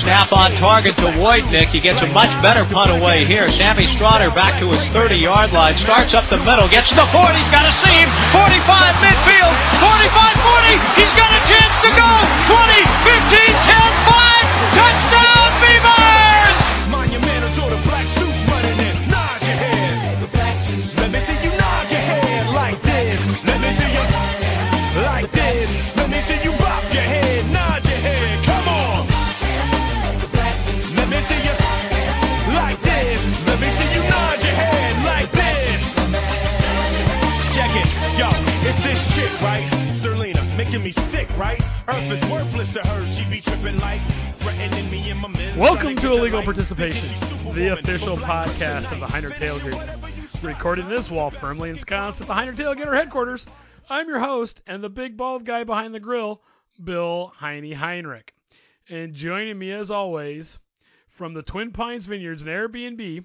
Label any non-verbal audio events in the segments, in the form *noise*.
Snap on target to Wojtnik. He gets a much better punt away here. Sammy Strotter back to his 30-yard line. Starts up the middle. Gets to the 40. He's got a seam. 45 midfield. 45-40. He's got a chance to go. 20, 15, 10, 5. Touchdown Beavers! Monumentals or the black suits running in. Nod your head. The black suits. Let me see you nod your head like this. Let me see you like this. Let me see you right? Serlina, making me sick, right? Earth is worthless to her. She be tripping like threatening me in my men's. Welcome to Illegal. Participation, the official podcast of the Heinrich Tailgate. Recorded in this wall firmly ensconced at the Heinrich Tailgater headquarters. I'm your host and the big bald guy behind the grill, Bill Heine Heinrich. And joining me as always from the Twin Pines Vineyards and Airbnb,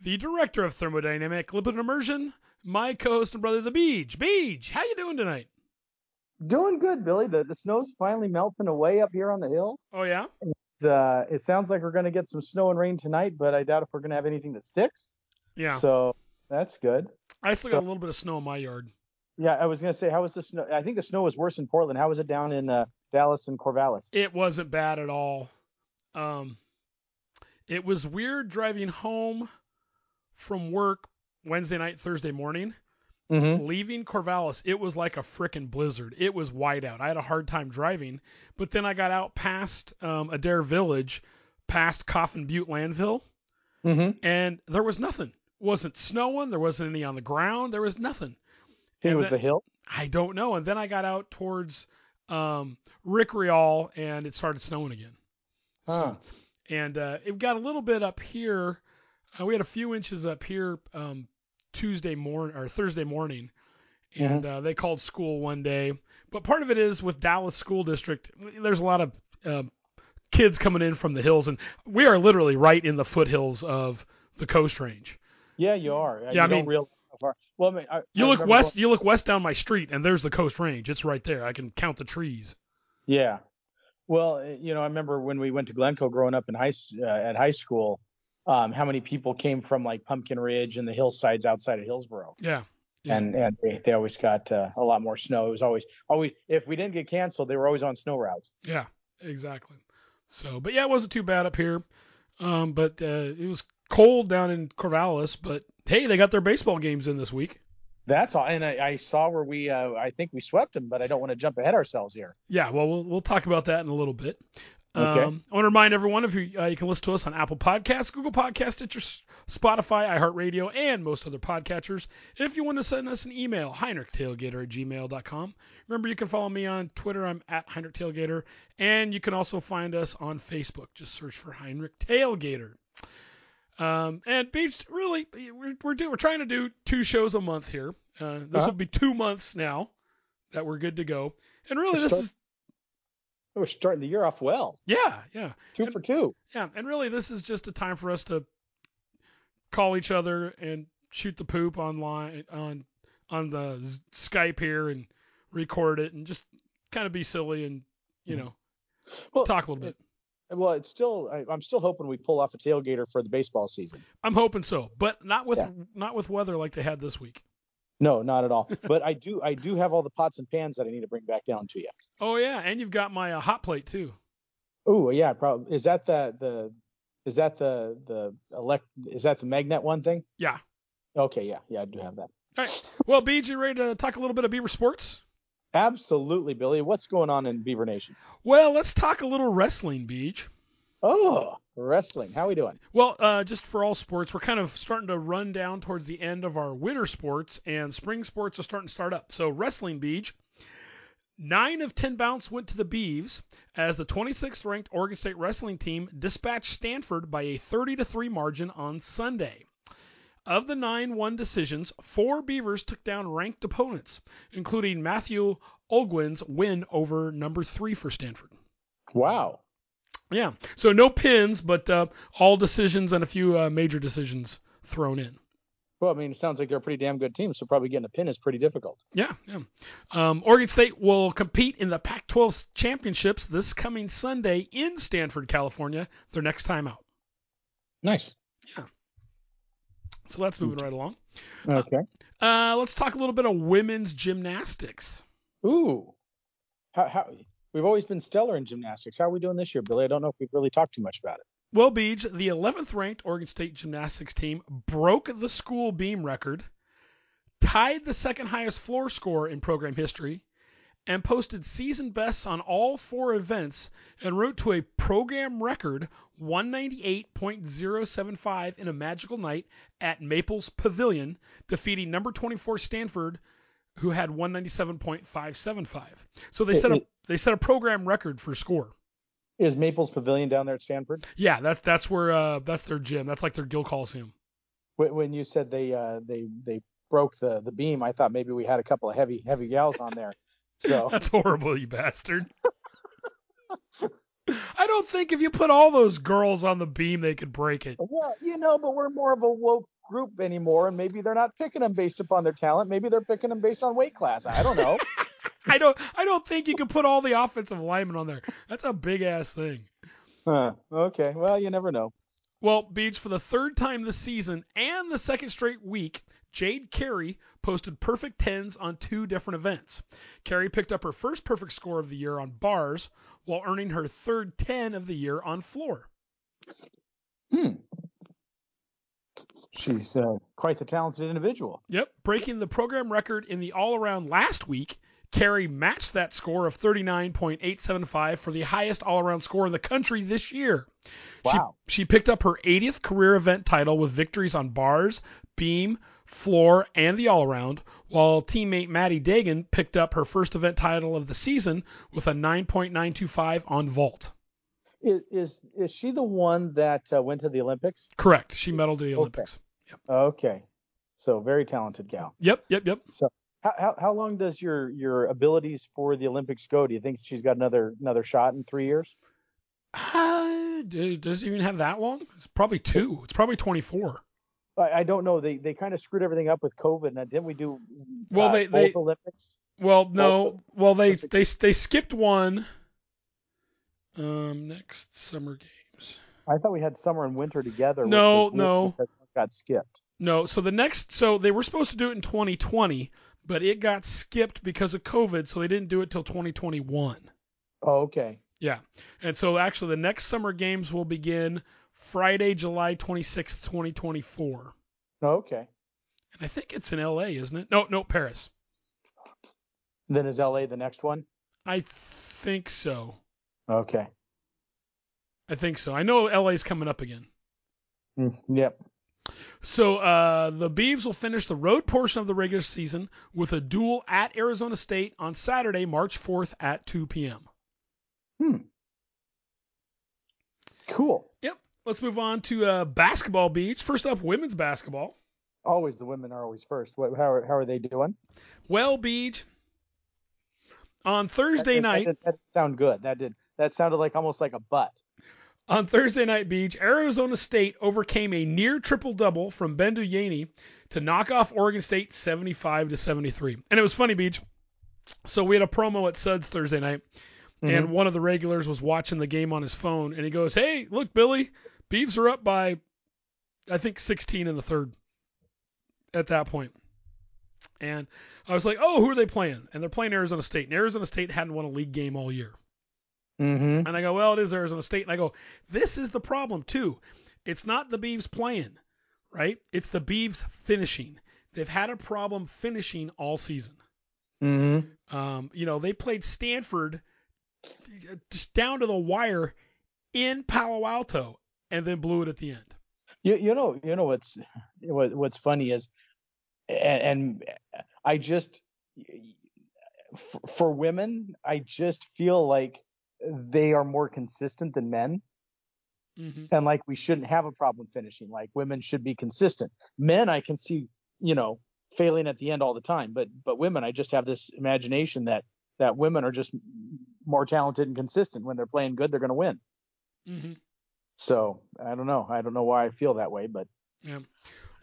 the director of thermodynamic lipid immersion, my co-host and brother, the Beach. Beach, how you doing tonight? Doing good, Billy. The the snow's finally melting away up here on the hill. Oh yeah, Uh, it sounds like we're going to get some snow and rain tonight, but I doubt if we're going to have anything that sticks. yeah. So that's good. I still got a little bit of snow in my yard. Yeah, I was going to say, how was the snow? I think the snow was worse in Portland. How was it down in uh, Dallas and Corvallis? It wasn't bad at all. Um, it was weird driving home from work Wednesday night, Thursday morning, Mm-hmm. leaving Corvallis. It was like a frickin' blizzard. It was white out. I had a hard time driving, but then I got out past um, Adair Village, past Coffin Butte Landfill, Mm-hmm. and there was nothing. wasn't snowing. There wasn't any on the ground. There was nothing. It And was then- the hill. I don't know. And then I got out towards um, Rickreall and it started snowing again. Huh. So, and uh, it got a little bit up here. Uh, we had a few inches up here um, Tuesday morning or Thursday morning, and uh, they called school one day. But part of it is with Dallas School District. There's a lot of uh, kids coming in from the hills, and we are literally right in the foothills of the Coast Range. Yeah, you are. Yeah, you I mean- how far. Well, I mean, I, You I look west. going- You look west down my street, and there's the Coast Range. It's right there. I can count the trees. Yeah. Well, uh, you know, I remember when we went to Glencoe growing up in high uh, at high school, um, how many people came from like Pumpkin Ridge and the hillsides outside of Hillsboro. Yeah. Yeah. and and they, they always got uh, a lot more snow. It was always always if we didn't get canceled, they were always on snow routes. Yeah, exactly. So, but yeah, it wasn't too bad up here. Um, but uh, it was cold down in Corvallis. But hey, they got their baseball games in this week. That's all. And I, I saw where we uh, I think we swept them, but I don't want to jump ahead ourselves here. Yeah, well, we'll we'll talk about that in a little bit. Okay. Um, I want to remind everyone if you uh, you can listen to us on Apple Podcasts, Google Podcasts, Stitcher, Spotify, iHeartRadio, and most other podcatchers. If you want to send us an email, HeinrichTailgater at gmail.com. Remember, you can follow me on Twitter. I'm at Heinrich Tailgater. And you can also find us on Facebook. Just search for Heinrich Tailgater. Um, and Beach, really, we're we're, do, we're trying to do two shows a month here. Uh, this Uh-huh. will be two months now that we're good to go. And really, this is We're starting the year off well, yeah, yeah. two And- for two. Yeah, and really, this is just a time for us to call each other and shoot the poop online on on the Skype here and record it and just kind of be silly and you mm-hmm. know Well, talk a little bit. Well, it's still I, I'm still hoping we pull off a tailgater for the baseball season. I'm hoping so, but not with Yeah. not with weather like they had this week. No, not at all. but I do I do have all the pots and pans that I need to bring back down to you. Oh yeah, and you've got my uh, hot plate too. Oh yeah, probably is that the the Is that the the elect? Is that the magnet one thing? Yeah. Okay, yeah, yeah, I do have that. All right. Well, Beej, you ready to talk a little bit of Beaver sports? Absolutely, Billy. What's going on in Beaver Nation? Well, let's talk a little wrestling, Beej. Oh, wrestling. How are we doing? Well, uh, just for all sports, we're kind of starting to run down towards the end of our winter sports, and spring sports are starting to start up. So, wrestling, Beej. Nine of 10 bouts went to the Beeves as the 26th ranked Oregon State wrestling team dispatched Stanford by a 30 to 3 margin on Sunday. Of the nine one decisions, four Beavers took down ranked opponents, including Matthew Olguin's win over number three for Stanford. Wow. Yeah, so no pins, but uh, all decisions and a few uh, major decisions thrown in. Well, I mean, it sounds like they're a pretty damn good team, so probably getting a pin is pretty difficult. Yeah, yeah. Um, Oregon State will compete in the Pac 12 championships this coming Sunday in Stanford, California, their next time out. Nice. Yeah. So that's moving right along. Okay. Uh, let's talk a little bit of women's gymnastics. Ooh. How, how, we've always been stellar in gymnastics. How are we doing this year, Billy? I don't know if we've really talked too much about it. Well, Beej, the 11th ranked Oregon State gymnastics team broke the school beam record, tied the second highest floor score in program history, and posted season bests on all four events and wrote to a program record 198.075 in a magical night at Maples Pavilion, defeating number 24 Stanford, who had 197.575. So they set a they set a program record for score. Is Maples Pavilion down there at Stanford? Yeah, that's that's where uh, that's their gym. That's like their Gill Coliseum. When when you said they uh, they they broke the the beam, I thought maybe we had a couple of heavy heavy gals on there. So *laughs* That's horrible, you bastard. *laughs* I don't think if you put all those girls on the beam, they could break it. well, you know, but we're more of a woke group anymore, and maybe they're not picking them based upon their talent. Maybe they're picking them based on weight class. I don't know. *laughs* I don't. I don't think you can put all the offensive linemen on there. That's a big ass thing. huh. Okay. Well, you never know. Well, Beach, for the third time this season and the second straight week, Jade Carey posted perfect tens on two different events. Carey picked up her first perfect score of the year on bars, while earning her third 10 of the year on floor. Hmm. She's uh, quite the talented individual. Yep, breaking the program record in the all around last week. Carey matched that score of 39.875 for the highest all around score in the country this year. Wow. She, she picked up her 80th career event title with victories on bars, beam, floor, and the all around, while teammate Maddie Dagan picked up her first event title of the season with a 9.925 on vault. Is is, is she the one that uh, went to the Olympics? Correct. She medaled at the Olympics. Okay. So very talented gal. Yep, yep, yep. How, how how long does your your abilities for the Olympics go? Do you think she's got another another shot in three years? Uh, does it even have that long? It's probably two. It's probably 24. I, I don't know. They they kind of screwed everything up with COVID. Now, didn't we do? Well, uh, they- both they- Olympics. Well, no. Well, they they they skipped one. Um, next summer games. I thought we had summer and winter together. No, no. because Got skipped. No, so the next, so they were supposed to do it in 2020, but it got skipped because of COVID, so they didn't do it till 2021. Oh, okay. Yeah, and so actually the next summer games will begin Friday, July 26th, 2024, Oh, okay. and I think it's in LA, isn't it? No, no, Paris. Then is LA the next one? I think so. Okay. I think so. I know LA's coming up again. Mm, yep. So uh, the Beavs will finish the road portion of the regular season with a duel at Arizona State on Saturday, March 4th at 2 p.m. Hmm. Cool. Yep. Let's move on to uh, basketball beats. First up, women's basketball. Always the women are always first. What, how are how are they doing? Well, Beach, on Thursday that, night, That, did, that sound good. That did. That sounded like almost like a butt. On Thursday night, Beach, Arizona State overcame a near triple double from Bendu Yeaney to knock off Oregon State 75 to 73. And it was funny, Beach. So we had a promo at Suds Thursday night, and mm-hmm. one of the regulars was watching the game on his phone, and he goes, "Hey, look, Billy, Beavs are up by, I think, 16 in the third." At that point, and I was like, "Oh, who are they playing?" And they're playing Arizona State, and Arizona State hadn't won a league game all year. Mm-hmm. And I go, well, it is Arizona State. And I go, this is the problem too. It's not the Beavs playing, right? It's the Beavs finishing. They've had a problem finishing all season. Mm-hmm. Um, you know, they played Stanford just down to the wire in Palo Alto and then blew it at the end. You, you know, you know what's what, what's funny is, and, and I just f- for women, I just feel like they are more consistent than men, Mm-hmm. and like we shouldn't have a problem finishing. Like women should be consistent. Men, I can see, you know, failing at the end all the time, but but women, I just have this imagination that that women are just more talented and consistent. When they're playing good, they're going to win. Mm-hmm. So I don't know. I don't know why I feel that way, but Yeah.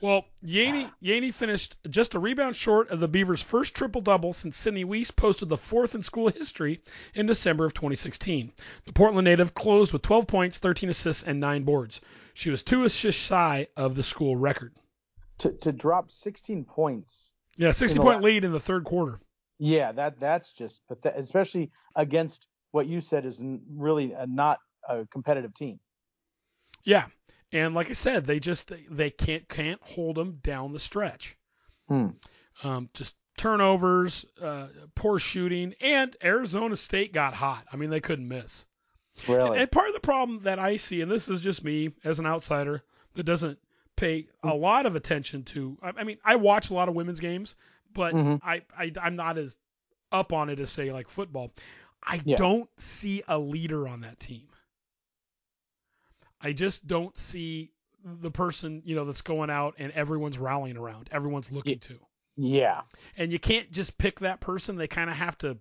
Well, Yeaney Yeaney finished just a rebound short of the Beavers' first triple double since Sydney Wiese posted the fourth in school history in December of 2016. The Portland native closed with 12 points, 13 assists, and nine boards. She was two assists shy of the school record. to to drop 16 points Yeah, 60 point lead in the third quarter. Yeah, that that's just pathetic, especially against what you said is really a, not a competitive team. Yeah, and like I said, they just they can't can't hold them down the stretch. Hmm. Um, just turnovers, uh, poor shooting, and Arizona State got hot. I mean, they couldn't miss. Really? And part of the problem that I see, and this is just me as an outsider that doesn't pay a lot of attention to. I I mean, I watch a lot of women's games, but Mhm. I, I I'm not as up on it as say like football. I Yeah. don't see a leader on that team. I just don't see the person you know that's going out and everyone's rallying around, everyone's looking to, yeah. and you can't just pick that person. They kind of have to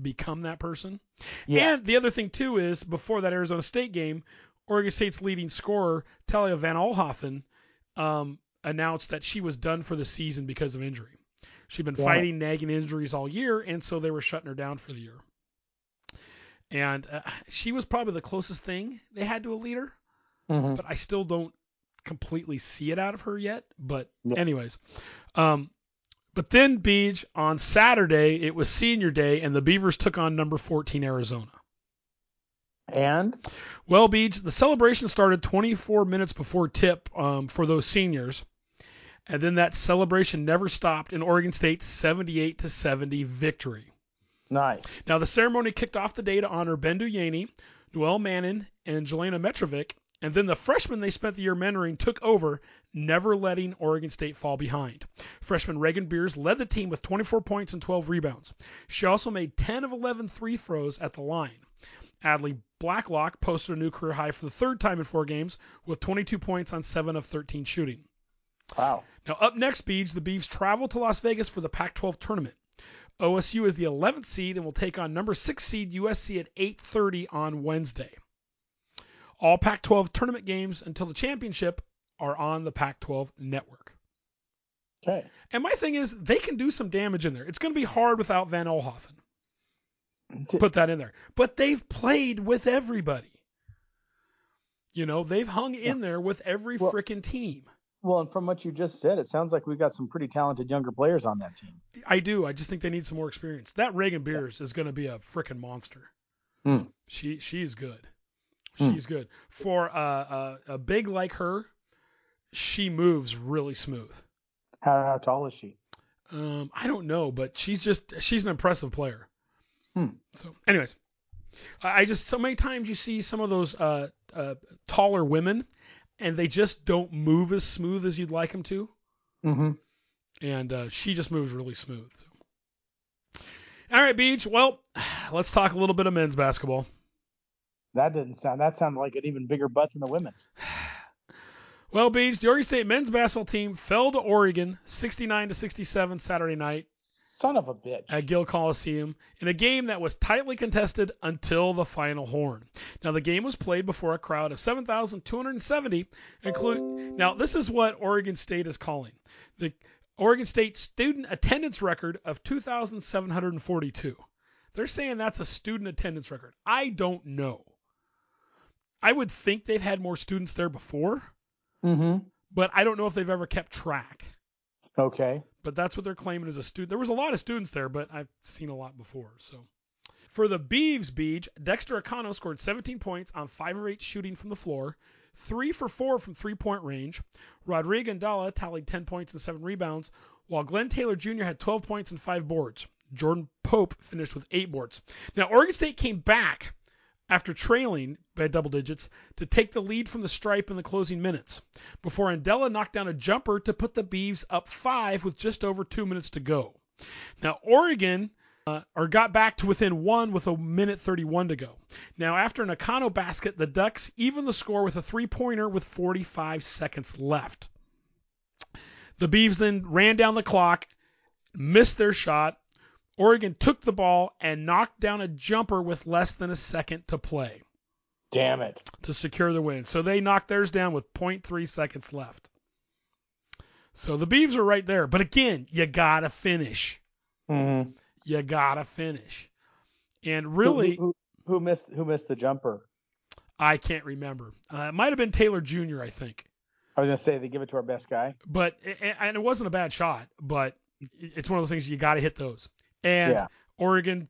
become that person. Yeah. And the other thing too is before that Arizona State game, Oregon State's leading scorer Talia von Oelhoffen um, announced that she was done for the season because of injury. She'd been Yeah. fighting nagging injuries all year, and so they were shutting her down for the year. And uh, she was probably the closest thing they had to a leader, Mhm. but I still don't completely see it out of her yet. But Yeah. anyways, um, but then Beach on Saturday it was senior day, and the Beavers took on number 14 Arizona. And Well, Beach, the celebration started 24 minutes before tip um, for those seniors, and then that celebration never stopped in Oregon State's 78 to 70 victory. Nice. Now, the ceremony kicked off the day to honor Ben Yeaney, Noelle Mannen, and Jelena Mitrovic, and then the freshmen they spent the year mentoring took over, never letting Oregon State fall behind. Freshman Raegan Beers led the team with 24 points and 12 rebounds. She also made 10 of 11 free throws at the line. Adley Blacklock posted a new career high for the third time in four games with 22 points on 7 of 13 shooting. Wow. Now, up next, Beads, the Beavs travel to Las Vegas for the Pac 12 tournament. OSU is the 11th seed and will take on number 6 seed USC at 8:30 on Wednesday. All Pac-12 tournament games until the championship are on the Pac-12 network. Okay. And my thing is, they can do some damage in there. It's going to be hard without von Oelhoffen. Put that in there. But they've played with everybody. You know, they've hung in there with every Well- frickin' team. Well, and from what you just said, it sounds like we've got some pretty talented younger players on that team. I do. I just think they need some more experience. That Raegan Beers is going to be a freaking monster. Hmm. She she's good. Hmm. She's good for uh, a a big like her. She moves really smooth. How, how tall is she? Um, I don't know, but she's just she's an impressive player. Hmm. So, anyways, I I just so many times you see some of those uh, uh, taller women, and they just don't move as smooth as you'd like them to. Mm-hmm. and uh, she just moves really smooth. So. All right, Beach. Well, *sighs* let's talk a little bit of men's basketball. That didn't sound. That sounded like an even bigger butt than the women's. *sighs* Well, Beach, the Oregon State men's basketball team fell to Oregon 69 to 67 Saturday night Son of a bitch. at Gill Coliseum in a game that was tightly contested until the final horn. Now, the game was played before a crowd of 7,270. Include now, this is what Oregon State is calling the Oregon State student attendance record of 2,742. They're saying that's a student attendance record. I don't know. I would think they've had more students there before, Mm-hmm. but I don't know if they've ever kept track. Okay. But that's what they're claiming as a student. There was a lot of students there, but I've seen a lot before. So For the Beeves Beach, Dexter Akanno scored 17 points on 5 of 8 shooting from the floor, 3 for 4 from three point range. Rodrigue Andela tallied 10 points and 7 rebounds, while Glenn Taylor Jr. had 12 points and 5 boards. Jordan Pope finished with 8 boards. Now, Oregon State came back after trailing by double digits to take the lead from the stripe in the closing minutes before Andela knocked down a jumper to put the Beeves up 5 with just over 2 minutes to go. Now, Oregon uh, or got back to within one with a minute 31 to go. Now, after an Akanno basket, the Ducks even the score with a three pointer with 45 seconds left. The Beavs then ran down the clock, missed their shot. Oregon took the ball and knocked down a jumper with less than a second to play Damn it. to secure the win. So they knocked theirs down with 0.3 seconds left. So the Beavs are right there. But again, you got to finish. Mm-hmm. You got to finish. And really, who, who, who missed who missed the jumper? I can't remember. Uh, it might have been Taylor Jr., I think. I was gonna say they give it to our best guy. But and it wasn't a bad shot, but it's one of those things you got to hit those. And Yeah. Oregon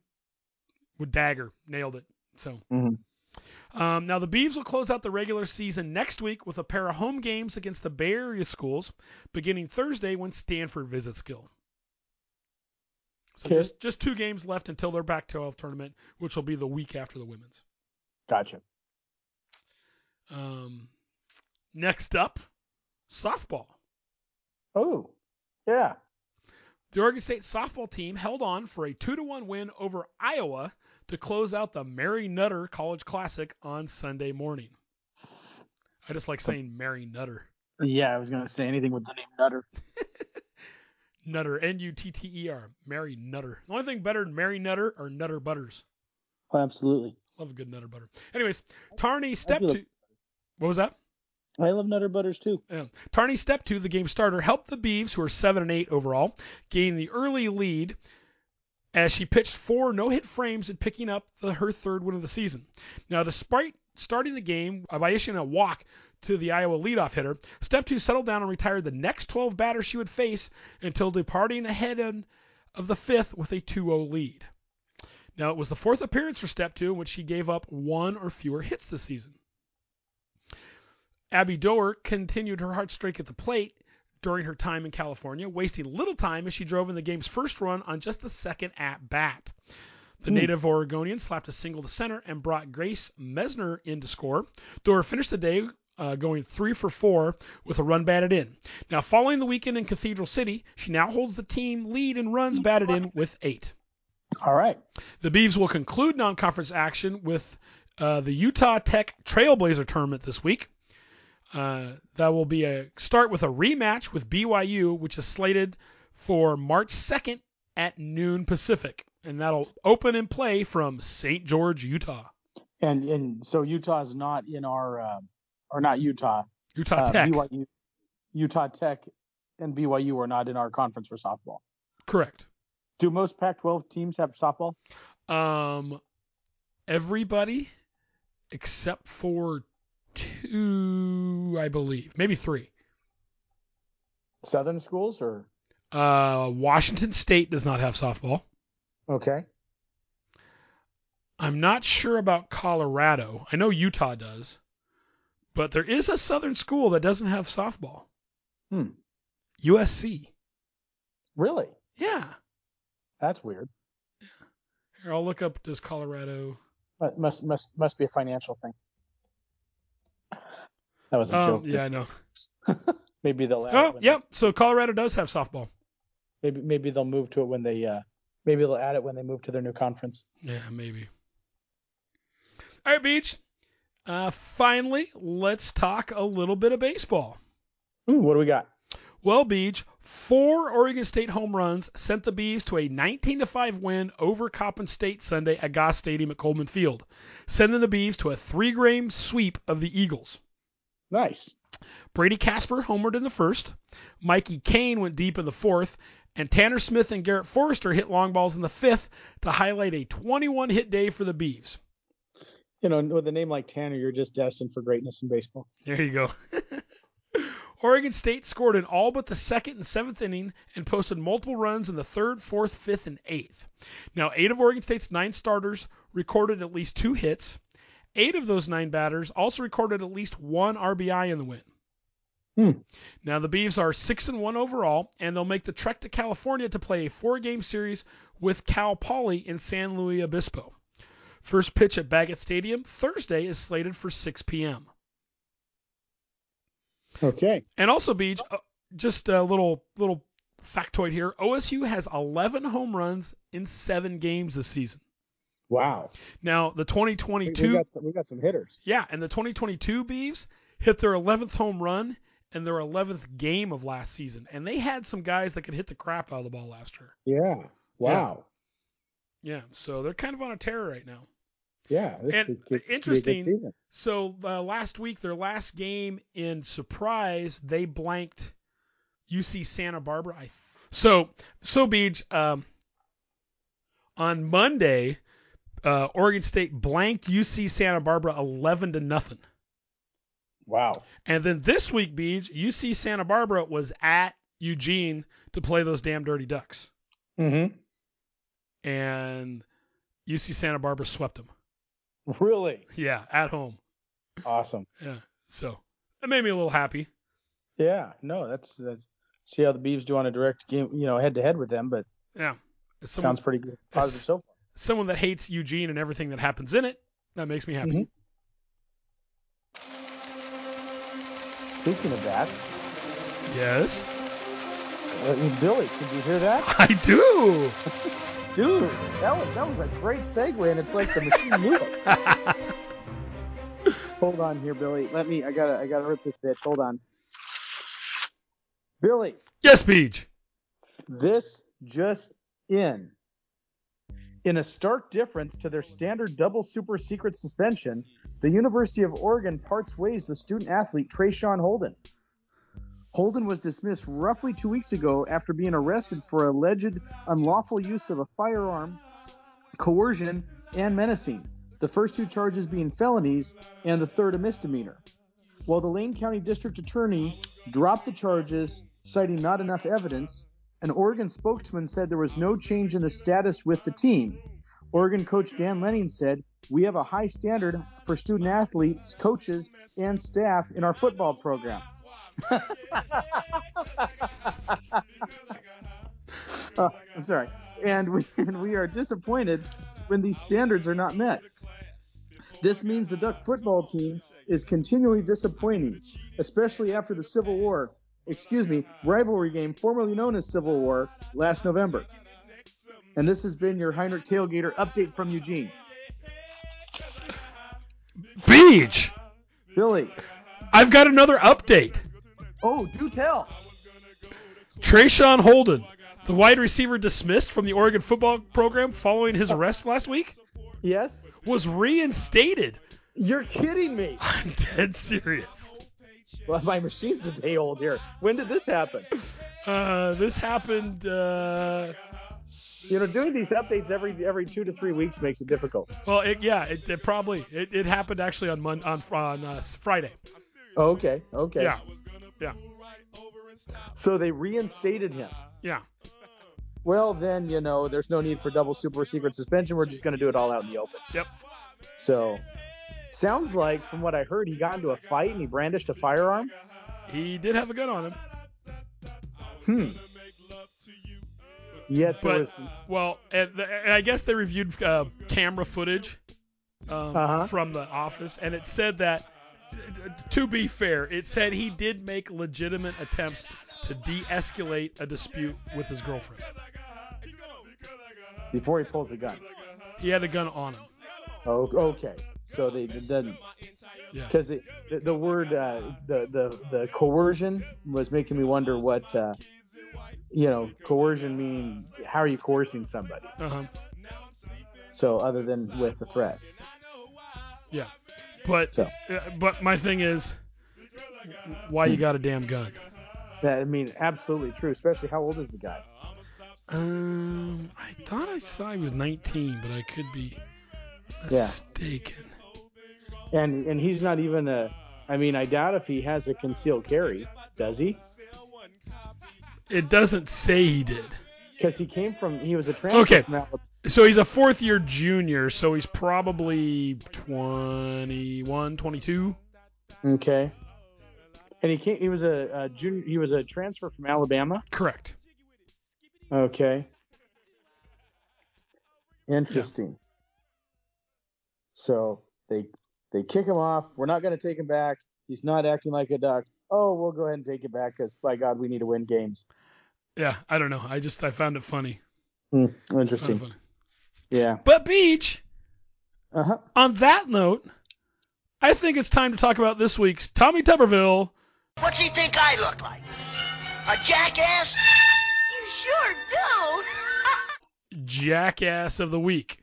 with dagger nailed it. So Mhm. um, now the Beavs will close out the regular season next week with a pair of home games against the Bay Area schools, beginning Thursday when Stanford visits Gill. So Okay. just just two games left until their Pac 12 tournament, which will be the week after the women's. Gotcha. Um, next up, softball. Oh, yeah. The Oregon State softball team held on for a 2 to 1 win over Iowa to close out the Mary Nutter College Classic on Sunday morning. I just like saying Mary Nutter. Yeah, I was gonna say anything with the name Nutter. *laughs* Nutter, N U T T E R, Mary Nutter. The only thing better than Mary Nutter are Nutter Butters. Oh, absolutely. Love a good Nutter Butter. Anyways, Tarni Stepto. What was that? I love Nutter Butters too. Yeah. Tarni Stepto, the game starter, helped the Beavs, who are seven and eight overall, gain the early lead as she pitched four no-hit frames and picking up the, her third win of the season. Now, despite starting the game by issuing a walk to the Iowa leadoff hitter, Stepto settled down and retired the next 12 batters she would face until departing ahead of the fifth with a 2-0 lead. Now, it was the fourth appearance for Stepto in which she gave up one or fewer hits this season. Abby Doerr continued her hard streak at the plate during her time in California, wasting little time as she drove in the game's first run on just the second at bat. The native Oregonian slapped a single to center and brought Grace Mesner in to score. Doerr finished the day uh, going three for four with a run batted in. Now, following the weekend in Cathedral City, she now holds the team lead in runs batted in with eight. All right. The Beavs will conclude non-conference action with uh, the Utah Tech Trailblazer tournament this week. Uh, that will be a start with a rematch with BYU, which is slated for March 2nd at noon Pacific, and that'll open and play from St. George, Utah. And and so Utah is not in our uh, or not Utah. Utah uh, Tech, BYU, Utah Tech and BYU are not in our conference for softball. correct. Do most Pac-12 teams have softball? Um, everybody except for two, I believe, maybe three. Southern schools or Uh, Washington State does not have softball. okay? I'm not sure about Colorado. I know Utah does, but there is a Southern school that doesn't have softball. Hmm. USC. Really? Yeah. That's weird. Here, I'll look up does Colorado. Must must must be a financial thing. That was a Oh, joke. yeah, I know. *laughs* Maybe they'll. Add Oh, yep. So Colorado does have softball. Maybe maybe they'll move to it when they. Uh, maybe they'll add it when they move to their new conference. Yeah, maybe. All right, Beach. Uh, finally, let's talk a little bit of baseball. Ooh, what do we got? Well, Beach, four Oregon State home runs sent the Bees to a 19 to 5 win over Coppin State Sunday at Goss Stadium at Coleman Field, sending the Bees to a three game sweep of the Eagles. Nice. Brady Casper homered in the first, Mikey Kane went deep in the fourth, and Tanner Smith and Garrett Forrester hit long balls in the fifth to highlight a 21 hit day for the Bees. You know, with a name like Tanner, you're just destined for greatness in baseball. There you go. *laughs* Oregon State scored in all but the second and seventh inning and posted multiple runs in the third, fourth, fifth, and eighth. Now, eight of Oregon State's nine starters recorded at least two hits. Eight of those nine batters also recorded at least one RBI in the win. Hmm. Now the Beavs are six and one overall, and they'll make the trek to California to play a four-game series with Cal Poly in San Luis Obispo. First pitch at Baggett Stadium Thursday is slated for 6 p.m. Okay. And also, Beach, uh, just a little little factoid here: OSU has 11 home runs in seven games this season. Wow. Now the We, we 2022, got some. We got some hitters. yeah, and the 2022 Beavs hit their 11th home run in their 11th game of last season, and they had some guys that could hit the crap out of the ball last year. Yeah. Wow. Yeah, so they're kind of on a tear right now. Yeah. this And could- could be a good interesting- So uh, last week, their last game in surprise, they blanked UC Santa Barbara. I th- so so Beach. Um, on Monday, uh, Oregon State blanked UC Santa Barbara eleven to nothing. Wow. And then this week, Beach, UC Santa Barbara was at Eugene to play those damn dirty ducks, Mm-hmm. and UC Santa Barbara swept them. Really Yeah, at home. awesome. Yeah, so that made me a little happy. Yeah. No, that's that's. See how the Beavs do on a direct game, you know, head to head with them, but Yeah, someone, sounds pretty good. Positive so far. Someone that hates Eugene and everything that happens in it, that makes me happy. Mhm. Speaking of that, Yes, uh, Billy, did you hear that? *laughs* I do. *laughs* Dude, that was that was a great segue, and it's like the machine knew it. *laughs* Hold on here, Billy. Let me. I gotta. I gotta rip this bitch. Hold on. Billy, yes, Beach. this just in. In a stark difference to their standard double super secret suspension, the University of Oregon parts ways with student athlete Traeshon Holden. Holden was dismissed roughly two weeks ago after being arrested for alleged unlawful use of a firearm, coercion, and menacing. The first two charges being felonies, and the third a misdemeanor. While the Lane County District Attorney dropped the charges, citing not enough evidence, an Oregon spokesman said there was no change in the status with the team. Oregon coach Dan Lanning said, We have a high standard for student athletes, coaches, and staff in our football program. Uh, *laughs* I'm sorry. And we, *laughs* and we are disappointed when these standards are not met. This means the Duck football team is continually disappointing, especially after the Civil War, excuse me, rivalry game formerly known as Civil War last November. And this has been your Heinrich Tailgater update from Eugene. Beach. Billy. I've got another update. Oh, do tell. Traeshon Holden, the wide receiver dismissed from the Oregon football program following his arrest last week, Yes? was reinstated. You're kidding me. I'm dead serious. Well, my machine's a day old here. When did this happen? Uh, this happened. Uh, You know, doing these updates every every two to three weeks makes it difficult. well, it, yeah, it, it probably it, it happened actually on Mon- on on uh, Friday. Okay, okay. Yeah, yeah, So they reinstated him. yeah. Well, then you know, there's no need for double super secret suspension. We're just going to do it all out in the open. Yep. So, sounds like from what I heard, he got into a fight and he brandished a firearm. He did have a gun on him, Hmm. Yet there but was. well, and, the, and I guess they reviewed uh, camera footage um, Uh-huh. from the office, and it said that. To be fair, it said he did make legitimate attempts to de-escalate a dispute with his girlfriend. Before he pulls the gun. He had a gun on him. Oh, okay. So they didn't. Because the, the the word uh, the the the coercion was making me wonder what uh, you know coercion meaning how are you coercing somebody? Uh-huh. So other than with a threat. Yeah. But So uh, but my thing is, why you got a damn gun? that I mean absolutely true. Especially how old is the guy? Um, I thought I saw he was 19, but I could be mistaken. And and he's not even a I mean, I doubt if he has a concealed carry, does he? It doesn't say he did. Because he came from, he was a transfer Okay. from So he's a fourth year junior, so he's probably 21, 22. Okay. And he came, he was a, a junior, he was a transfer from Alabama. Correct. Okay. Interesting. So they they kick him off. We're not going to take him back. He's not acting like a duck. Oh, we'll go ahead and take it back because by God, we need to win games. Yeah, I don't know. I just I found it funny. Found interesting. it funny. Yeah. But Beach, Uh huh. on that note, I think it's time to talk about this week's Tommy Tuberville What's he think I look like? A jackass? You sure do. *laughs* Jackass of the Week.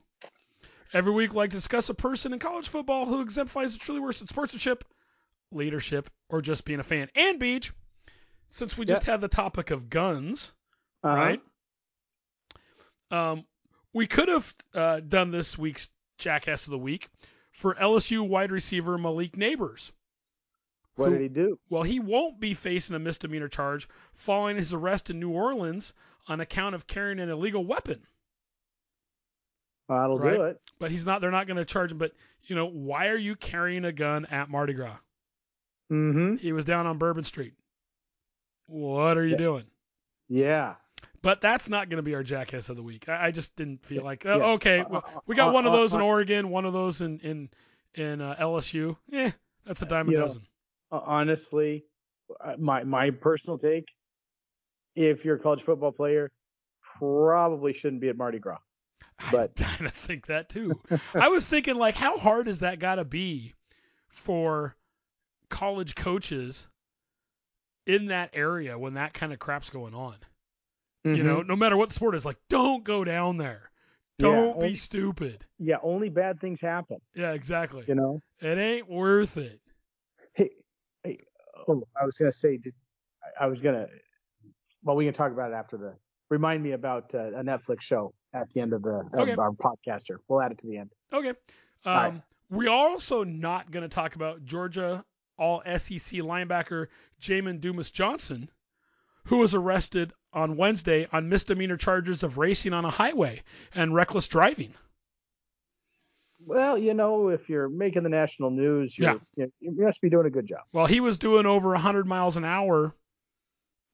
Every week, we like to discuss a person in college football who exemplifies the truly worst in sportsmanship, leadership, or just being a fan. And Beach, since we just had the topic of guns, Uh-huh. right? Um, we could have uh, done this week's Jackass of the Week for LSU wide receiver Malik Nabers. What Who- did he do? Well, he won't be facing a misdemeanor charge following his arrest in New Orleans on account of carrying an illegal weapon. That'll Right. do it. But he's not. They're not going to charge him. But you know, why are you carrying a gun at Mardi Gras? Mm-hmm. He was down on Bourbon Street. What are you Yeah. doing? Yeah. But that's not going to be our jackass of the week. I, I just didn't feel like. Oh, Yeah. okay, Uh, well, uh, we got uh, one of uh, those in Oregon, one of those in in in uh, LSU. Eh, that's a dime a You know, dozen. Uh, honestly, my my personal take, if you're a college football player, probably shouldn't be at Mardi Gras. *laughs* but- *laughs* I kind of think that too. I was thinking like, how hard is that got to be for college coaches in that area when that kind of crap's going on? You know, no matter what the sport is, like, don't go down there. Mm-hmm. Yeah, Don't be only- stupid. yeah, only bad things happen. Yeah, exactly. You know. It ain't worth it. Hey, hey. Oh, I was gonna say, did I- I was gonna. Well, we can talk about it after the. Remind me about uh, a Netflix show at the end of the of Okay. our podcaster. We'll add it to the end. Okay. Um, right. We are also not going to talk about Georgia All SEC linebacker Jamon Dumas Johnson, who was arrested on Wednesday on misdemeanor charges of racing on a highway and reckless driving. Well, you know, if you're making the national news, you're, you, you must be doing a good job. Well, he was doing over 100 miles an hour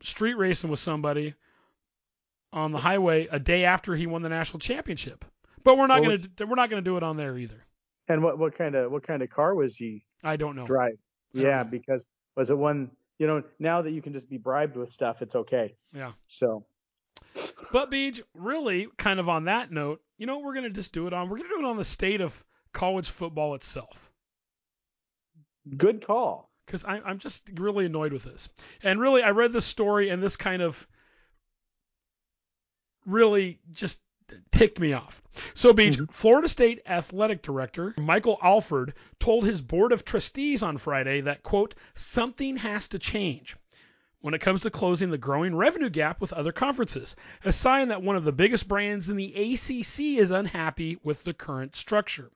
street racing with somebody on the highway a day after he won the national championship. But we're not going to we're not going to do it on there either. And what what kind of what kind of car was he I don't know. drive? Don't Yeah, know. because was it one? You know, now that you can just be bribed with stuff, it's okay. Yeah. So But Beach, really, kind of on that note, you know, what we're gonna just do it on. We're gonna do it on the state of college football itself, good call. because I'm just really annoyed with this. And really, I read this story, and this kind of really just ticked me off. So, Beach, mm-hmm. Florida State athletic director Michael Alford told his board of trustees on Friday that quote something has to change when it comes to closing the growing revenue gap with other conferences, a sign that one of the biggest brands in the ACC is unhappy with the current structure.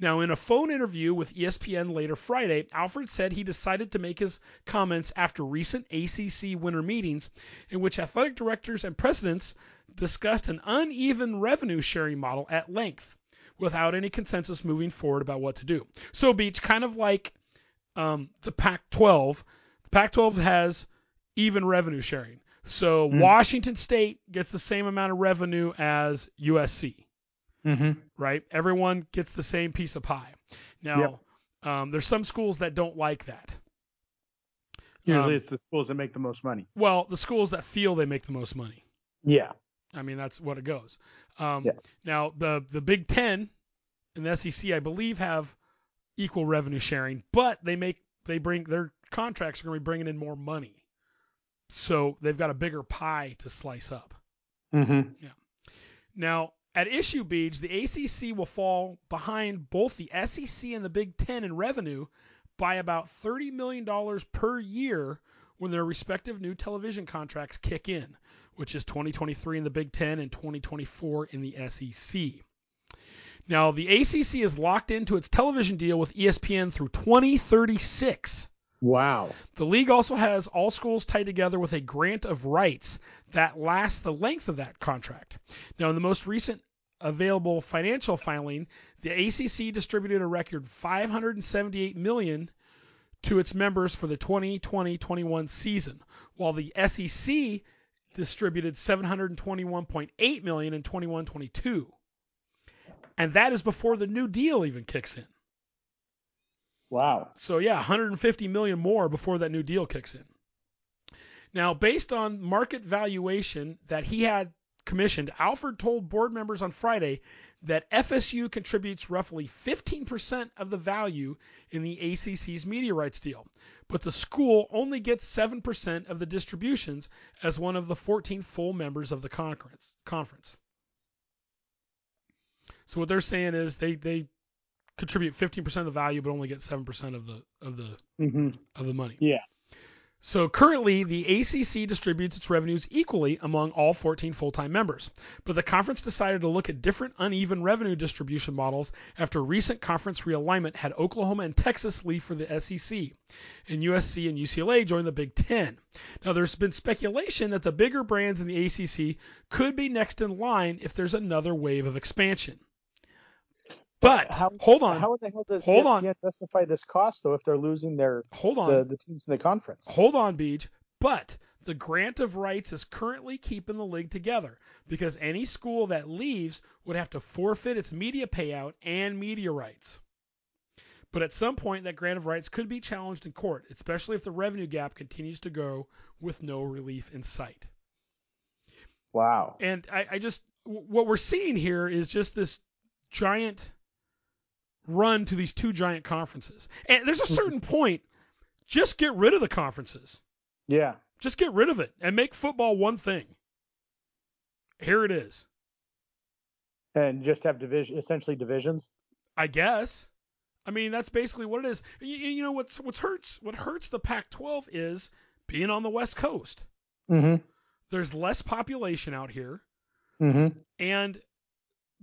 Now, in a phone interview with ESPN later Friday, Alford said he decided to make his comments after recent ACC winter meetings in which athletic directors and presidents discussed an uneven revenue sharing model at length without any consensus moving forward about what to do. So, Beach, kind of like um, the Pac 12, the Pac 12 has even revenue sharing. So Washington State gets the same amount of revenue as USC, Mm-hmm. right? Everyone gets the same piece of pie. Now, um, there's some schools that don't like that. Usually, Um, it's the schools that make the most money. Well, the schools that feel they make the most money. Yeah. I mean, that's what it goes. Um, Yeah. Now, the the Big Ten and the SEC, I believe, have equal revenue sharing, but they make they bring their contracts are going to be bringing in more money, so they've got a bigger pie to slice up. Mm-hmm. Now, at issue beach, the ACC will fall behind both the SEC and the Big Ten in revenue by about $30 million per year when their respective new television contracts kick in, which is 2023 in the Big Ten and 2024 in the SEC. Now, the ACC is locked into its television deal with ESPN through 2036. Wow. The league also has all schools tied together with a grant of rights that lasts the length of that contract. Now, in the most recent available financial filing, the ACC distributed a record 578 million to its members for the 2020-21 season, while the SEC distributed 721.8 million in 21-22. And that is before the new deal even kicks in. Wow. So yeah, 150 million more before that new deal kicks in. Now, based on market valuation that he had commissioned, Alford told board members on Friday that FSU contributes roughly 15% of the value in the ACC's media rights deal, but the school only gets 7% of the distributions as one of the 14 full members of the conference. conference. So what they're saying is they, they contribute 15% of the value, but only get 7% of the of the Mm-hmm. of the money. Yeah. So currently, the ACC distributes its revenues equally among all 14 full-time members, but the conference decided to look at different uneven revenue distribution models after recent conference realignment had Oklahoma and Texas leave for the SEC, and USC and UCLA join the Big Ten. Now, there's been speculation that the bigger brands in the ACC could be next in line if there's another wave of expansion. But How, hold on, How in the hell does Hold on. Justify this cost though if they're losing their hold on. the, the teams in the conference? Hold on, Beach. But the grant of rights is currently keeping the league together because any school that leaves would have to forfeit its media payout and media rights. But at some point, that grant of rights could be challenged in court, especially if the revenue gap continues to go with no relief in sight. Wow. And I, I just, what we're seeing here is just this giant run to these two giant conferences. And there's a certain point, just get rid of the conferences. Yeah. Just get rid of it and make football one thing. Here it is. And just have division essentially divisions. I guess. I mean, that's basically what it is. You, you know what's what's hurts what hurts the Pac-12 is being on the West Coast. Mm-hmm. There's less population out here, Mm-hmm. and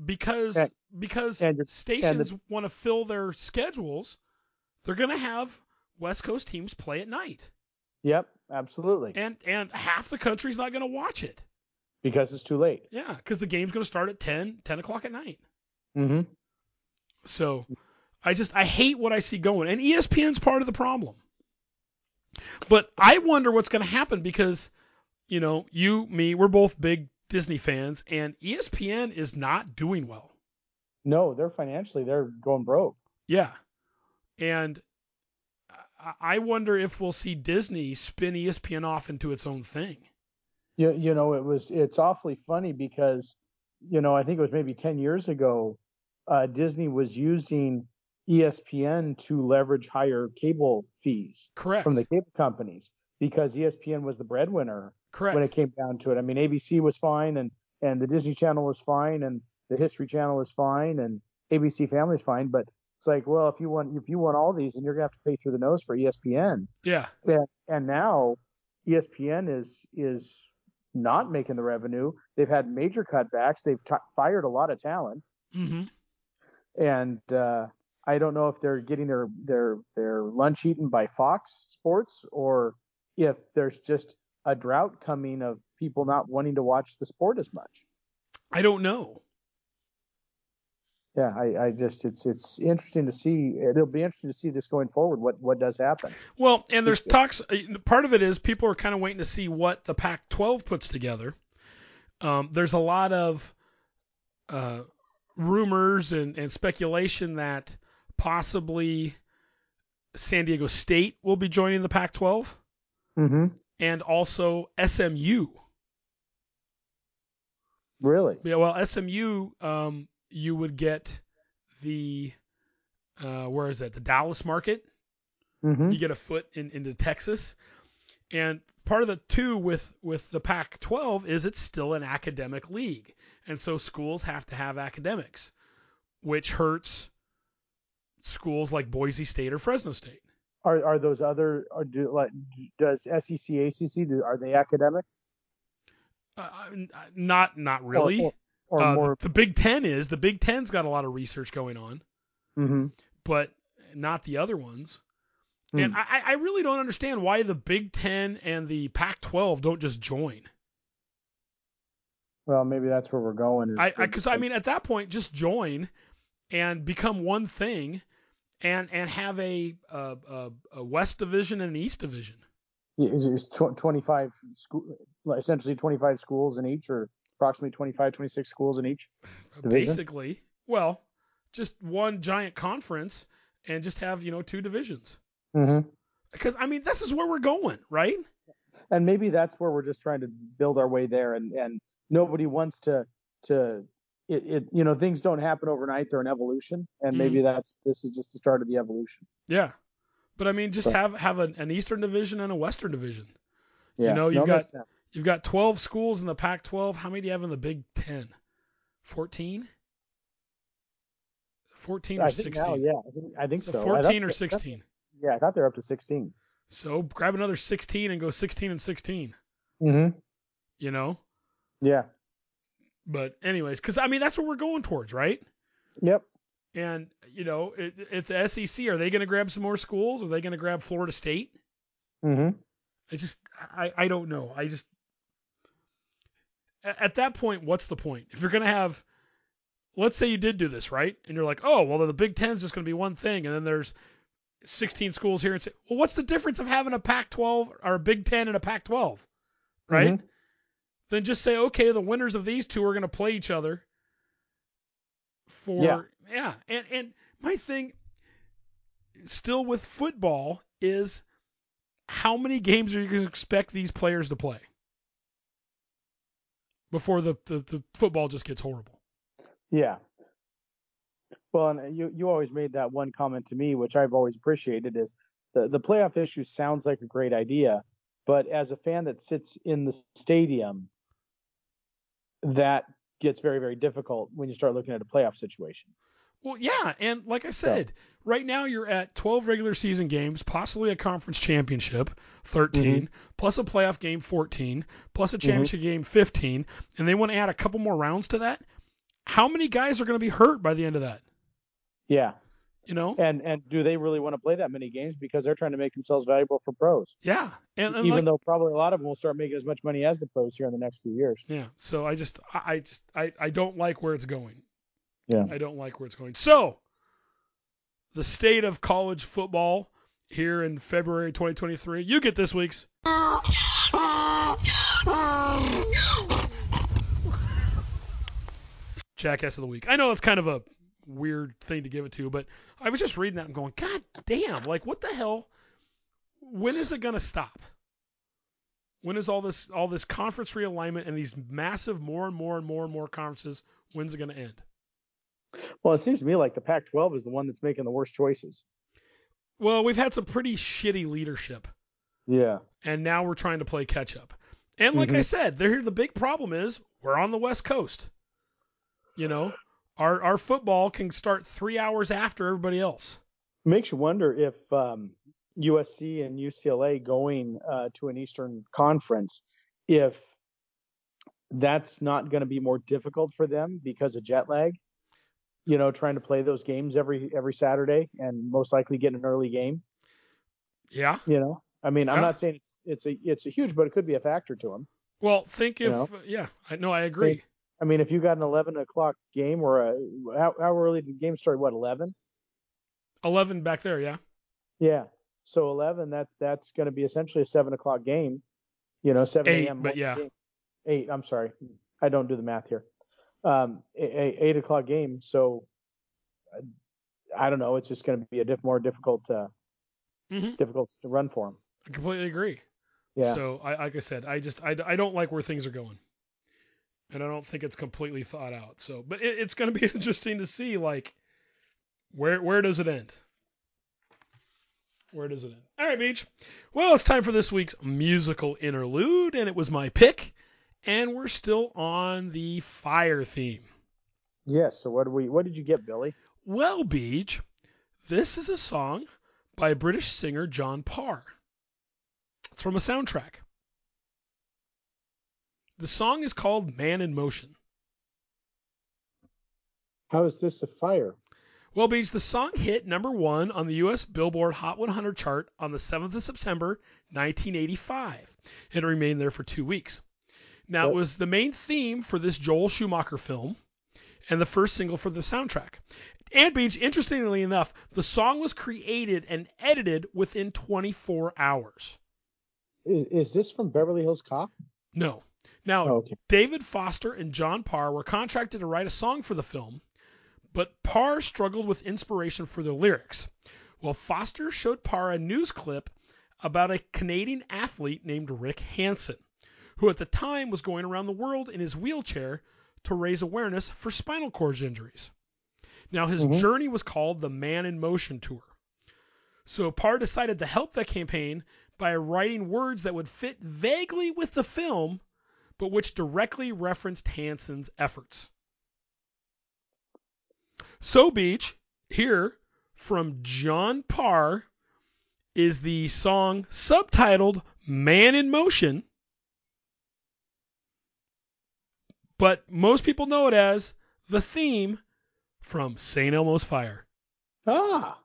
because And- because and you're- stations want to fill their schedules, they're going to have West Coast teams play at night, Yep. Absolutely. and and half the country's not going to watch it. because it's too late. Yeah, because the game's going to start at 10, 10 o'clock at night. Mm-hmm. So I just I hate what I see going. And ESPN's part of the problem. But I wonder what's going to happen because you know, you, me, we're both big Disney fans and ESPN is not doing well. No, they're financially they're going broke. Yeah. And I- wonder if we'll see Disney spin ESPN off into its own thing. You, you know, it was it's awfully funny because, you know, I think it was maybe ten years ago, uh, Disney was using ESPN to leverage higher cable fees Correct. from the cable companies because ESPN was the breadwinner Correct. when it came down to it. I mean, ABC was fine and and the Disney Channel was fine and the History Channel was fine and ABC Family is fine, but it's like, well, if you want if you want all these, and you're gonna have to pay through the nose for ESPN. yeah. And, and now ESPN is is not making the revenue. They've had major cutbacks. They've t- fired a lot of talent, hmm and uh, I don't know if they're getting their their their lunch eaten by Fox Sports or if there's just a drought coming of people not wanting to watch the sport as much. I don't know. Yeah, I, I just it's it's interesting to see. It'll be interesting to see this going forward. What what does happen? Well, and there's talks. Part of it is people are kind of waiting to see what the Pac-12 puts together. Um, there's a lot of uh, rumors and, and speculation that possibly San Diego State will be joining the Pac-12, Mm-hmm. And also SMU. Really? Yeah, well, SMU, um, you would get the uh, where is that? The Dallas market. Mm-hmm. you get a foot in, into Texas. And part of the two with with the Pac-12 is it's still an academic league, and so schools have to have academics, which hurts schools like Boise State or Fresno State. Are are those other? Or do like does SEC ACC do? Are they academic? Uh, not not really. Or, or, or Uh, more? the Big Ten is the Big Ten's got a lot of research going on, Mm-hmm. but not the other ones. And I, I really don't understand why the Big Ten and the Pac-12 don't just join. Well, maybe that's where we're going. is- I because I, mean at that point just join and become one thing, and and have a a, a, a West Division and an East Division. is, is tw- 25 school, essentially 25 schools in each, or approximately 25, 26 schools in each. Division? Basically, well, just one giant conference and just have you know two divisions. Mm-hmm. Because I mean this is where we're going, right? and maybe that's where we're just trying to build our way there and and nobody wants to to it, it you know things don't happen overnight they're an evolution and maybe Mm-hmm. that's this is just the start of the evolution Yeah. But I mean, just have have an, an Eastern Division and a Western Division. yeah know, no, you've got- You've got 12 schools in the Pac-12. How many do you have in the Big Ten? 14? 14 or 16? now yeah I think, I think so, So 14 or 16. yeah I thought they're up to 16 So grab another 16 and go 16 and 16. mm-hmm. You know. yeah But anyways, because I mean that's what we're going towards, right? yep And you know, if the SEC are they going to grab some more schools? Are they going to grab Florida State? mm-hmm. I just I I don't know. I just at at that point, what's the point? If you're gonna have, let's say you did do this right, and you're like, oh well, the Big Ten's just gonna be one thing, and then there's 16 schools here, and say, well, what's the difference of having a Pac-12 or a Big Ten and a Pac-12, right? Mhm. Then just say, okay, the winners of these two are gonna play each other. For Yeah. yeah, and and my thing, still with football is how many games are you going to expect these players to play before the, the, the football just gets horrible? Yeah. Well, and you you always made that one comment to me, which I've always appreciated, is the the playoff issue sounds like a great idea, but as a fan that sits in the stadium, that gets very very difficult when you start looking at a playoff situation. Well, yeah, and like I said, right now you're at 12 regular season games, possibly a conference championship, 13, mm-hmm. plus a playoff game, 14, plus a mm-hmm. championship game, 15, and they want to add a couple more rounds to that. How many guys are going to be hurt by the end of that? Yeah. You know? And and do they really want to play that many games because they're trying to make themselves valuable for pros? Yeah, and, and Even like, though probably a lot of them will start making as much money as the pros here in the next few years. yeah. So I just, I I just, I, I don't like where it's going. Yeah. I don't like where it's going. So, the state of college football here in February 2023. You get this week's. Jackass of the week. I know it's kind of a weird thing to give it to, but I was just reading that and going, God damn! Like, what the hell? When is it gonna stop? When is all this all this conference realignment and these massive more and more and more and more conferences? When's it gonna end? Well, it seems to me like the Pac-12 is the one that's making the worst choices. Well, we've had some pretty shitty leadership, Yeah. and now we're trying to play catch up. And like I Mhm. said, there the big problem is we're on the West Coast. You know, our our football can start three hours after everybody else. Makes you wonder if um, USC and UCLA going uh, to an Eastern Conference, if that's not going to be more difficult for them because of jet lag. You know, trying to play those games every every Saturday and most likely get an early game. Yeah. You know, I mean, I'm Yeah. not saying it's it's a it's a huge, but it could be a factor to them. Well, think You if yeah, I no, I agree. I mean, if you got an 11 o'clock game or a how, how early did the game start? What 11? Eleven back there, yeah. Yeah. So 11, that that's going to be essentially a seven o'clock game. You know, 7 a.m. but yeah. game. Eight. I'm sorry, I don't do the math here. Um, a, a- eight o'clock game. So I don't know. It's just going to be a diff, more difficult, uh, Mhm. difficult to run for him. I completely agree. Yeah. So, I, like I said, I just I, I don't like where things are going, and I don't think it's completely thought out. So, but it, it's going to be *laughs* interesting to see like where where does it end? Where does it end? All right, Beach. Well, it's time for this week's musical interlude, and it was my pick, and we're still on the fire theme. Yes. So what do we? What did you get, Billy? Well, Beach, this is a song by British singer John Parr. It's from a soundtrack. The song is called Man in Motion. How is this a fire? Well, Beach, the song hit number one on the U.S. Billboard Hot 100 chart on the 7th of September, 1985. It remained there for two weeks. Now, it was the main theme for this Joel Schumacher film and the first single for the soundtrack. And Beach, interestingly enough, the song was created and edited within 24 hours. Is, is this from Beverly Hills Cop? No. Now, Oh, okay. David Foster and John Parr were contracted to write a song for the film, but Parr struggled with inspiration for the lyrics. Well, Foster showed Parr a news clip about a Canadian athlete named Rick Hansen, who at the time was going around the world in his wheelchair to raise awareness for spinal cord injuries. Now, his Mhm. journey was called the Man in Motion Tour. So Parr decided to help that campaign by writing words that would fit vaguely with the film, but which directly referenced Hansen's efforts. So Beach, here from John Parr, is the song subtitled Man in Motion, but most people know it as the theme from St. Elmo's Fire. Ah.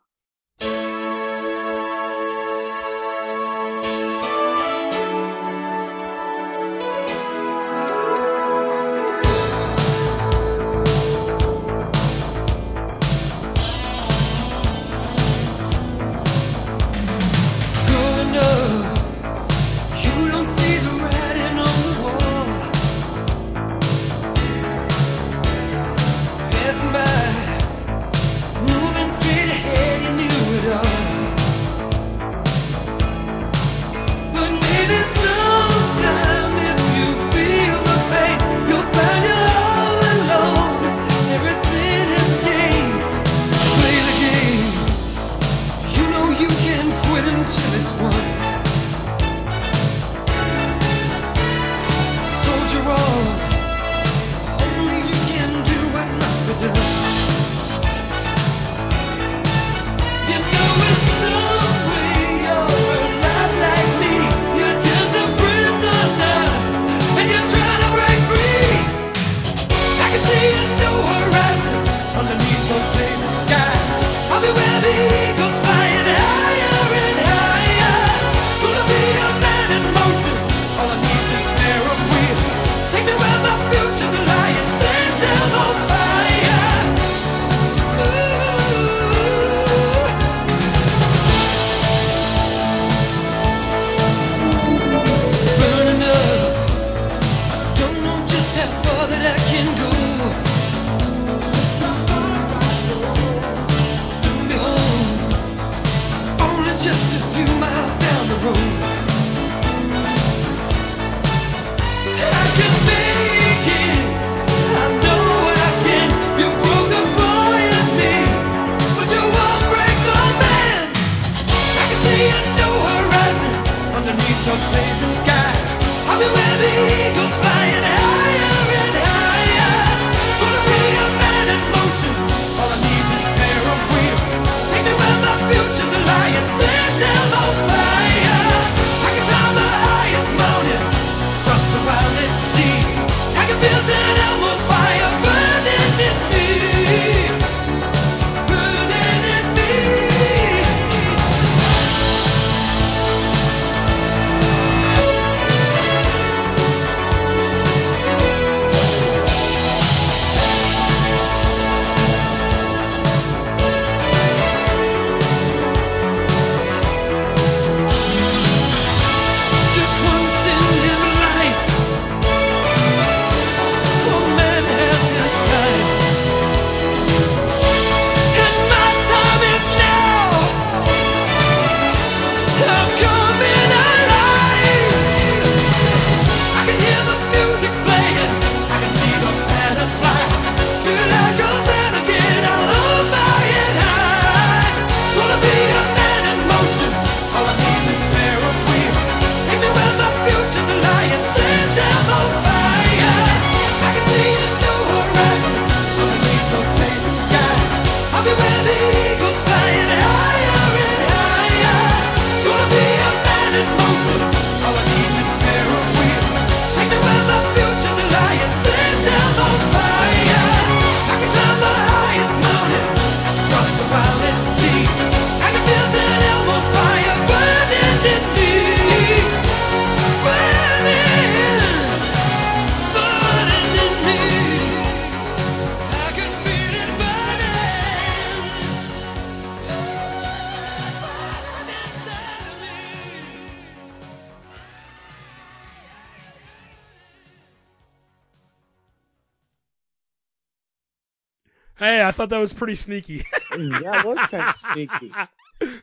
Thought that was pretty sneaky. that was kind of sneaky. *laughs*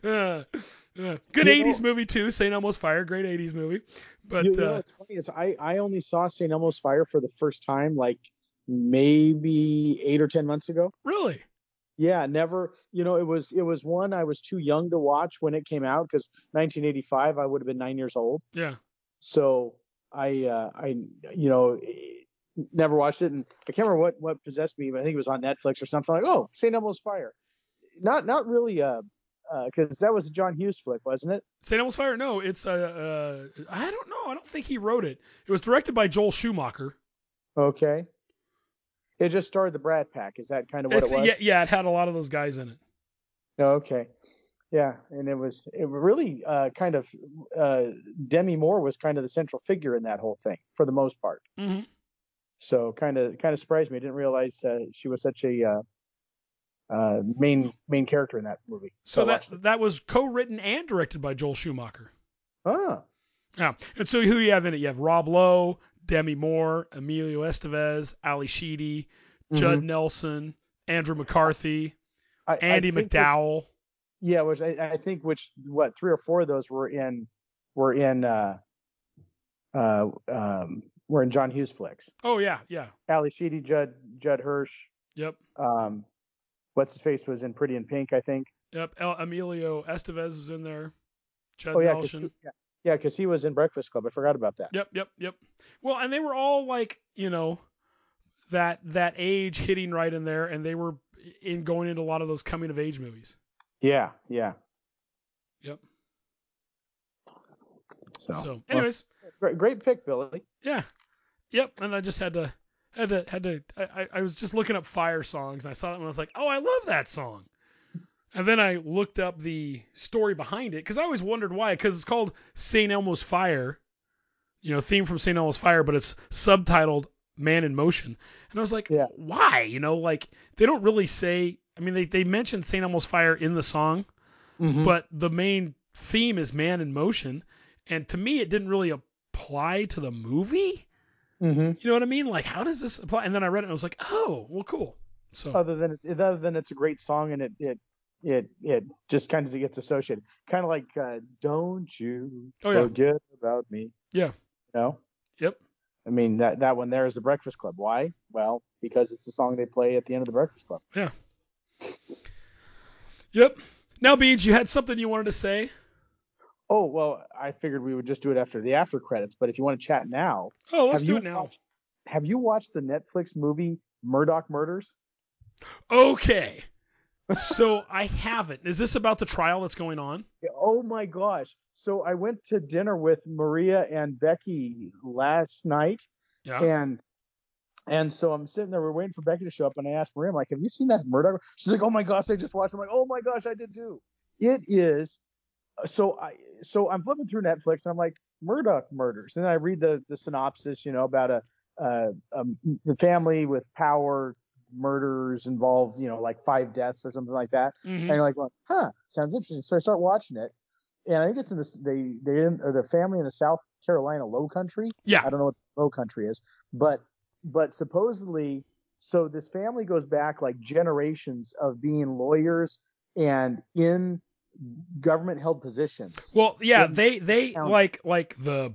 Uh, uh, good You know- 80s movie too. St. Elmo's Fire, great 80s movie. But you, you know uh, what's funny is I, I only saw St. Elmo's Fire for the first time like maybe eight or ten months ago. really, Yeah, never. You know, it was it was one I was too young to watch when it came out because 1985 I would have been nine years old. yeah. So I uh, I you know never watched it, and I can't remember what what possessed me. But I think it was on Netflix or something. Like, oh, St. Elmo's Fire. Not not really uh because that was a John Hughes flick, wasn't it? St. Elmo's Fire. No, it's uh, uh, I don't know. I don't think he wrote it. It was directed by Joel Schumacher. Okay. It just starred the Brat Pack. Is that kind of what It's, it was? yeah, yeah. It had a lot of those guys in it. Okay. Yeah, and it was it really uh, kind of uh, Demi Moore was kind of the central figure in that whole thing for the most part. hmm So kind of kind of surprised me. I didn't realize uh, she was such a uh, uh, main main character in that movie. So I that that was co-written and directed by Joel Schumacher. ah Yeah. And so who you have in it? You have Rob Lowe, Demi Moore, Emilio Estevez, Ally Sheedy, Judd Nelson, Andrew McCarthy, I, I Andy which- MacDowell. yeah, which I, I think which what three or four of those were in were in uh, uh, um, were in John Hughes flicks. Oh yeah, yeah. Ally Sheedy, Judd Judd Hirsch. Yep. Um, what's his face was in Pretty in Pink, I think. Yep. El- Emilio Estevez was in there. Judd Oh yeah, 'cause Nelson. he, yeah, because he was in Breakfast Club. I forgot about that. Yep, yep, yep. Well, and they were all like, you know, that that age hitting right in there, and they were in going into a lot of those coming of age movies. Yeah, yeah. Yep. So, So, anyways, great, great pick, Billy. yeah, yep. And I just had to had to had to. I, I- was just looking up fire songs, and I saw that, and I was like, oh, I love that song. And then I looked up the story behind it because I always wondered why. Because it's called St. Elmo's Fire, you know, theme from St. Elmo's Fire, but it's subtitled Man in Motion. And I was like, Yeah. why? You know, like they don't really say. I mean, they they mentioned St. Elmo's Fire in the song, Mm-hmm. but the main theme is Man in Motion, and to me, it didn't really apply to the movie. hmm You know what I mean? Like, how does this apply? And then I read it, and I was like, oh, well, cool. So Other than it, other than it's a great song and it it it it just kind of gets associated, kind of like uh, "Don't You Oh, yeah. Forget About Me." Yeah. You know. Yep. I mean that that one there is the Breakfast Club. Why? Well, because it's the song they play at the end of the Breakfast Club. Yeah. Yep. Now, Beach, you had something you wanted to say? Oh well, I figured we would just do it after the after credits. But if you want to chat now, Oh, let's have do you it now. watched- have you watched the Netflix movie Murdaugh Murders? Okay. so I haven't. Is this about the trial that's going on? Oh my gosh! So I went to dinner with Maria and Becky last night, Yeah. and and so I'm sitting there, we're waiting for Becky to show up, and I asked Maria, I'm like, "Have you seen that Murdaugh?" She's like, "Oh my gosh, I just watched." it." I'm like, "Oh my gosh, I did too." It is. So I so I'm flipping through Netflix, and I'm like, Murdaugh murders, and I read the the synopsis, you know, about a uh, um, the family with power murders involve, you know, like five deaths or something like that. Mhm. And you're like, well, huh, sounds interesting. So I start watching it, and I think it's in this they they in or the family in the South Carolina Low Country. Yeah. I don't know what Low Country is, but but supposedly, so this family goes back like generations of being lawyers and in government held positions. Well, yeah, they they town. like like the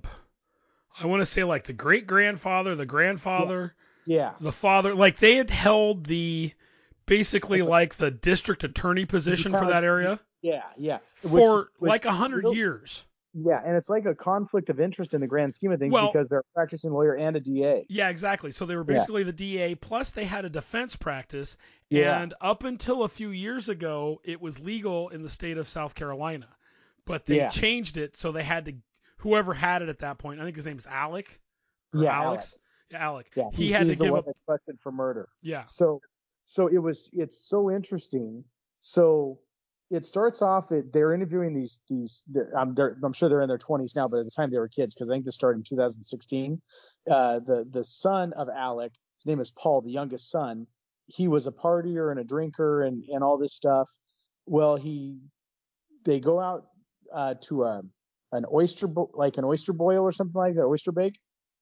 I want to say like the great grandfather, the grandfather, Yeah, the father, like they had held the basically like the district attorney position for that area yeah, yeah. For which like a hundred years. Yeah, and it's like a conflict of interest in the grand scheme of things Well- because they're a practicing lawyer and a DA. Yeah, exactly. So they were Yeah. basically the DA plus they had a defense practice. Yeah. And up until a few years ago, it was legal in the state of South Carolina, but they Yeah. changed it so they had to whoever had it at that point. I think his name is Alec. Yeah, Alex. Yeah, Alec. Yeah, he he's- had to give one up. that's busted for murder. Yeah. So, so it was. It's so interesting. So it starts off. It, they're interviewing these these. I'm, they're, I'm sure they're in their 20s now, but at the time they were kids because I think this started in 2016. Uh, the the son of Alec, his name is Paul, the youngest son. He was a partier and a drinker and and all this stuff. Well, he they go out uh, to a an oyster bo- like an oyster boil or something like that, oyster bake.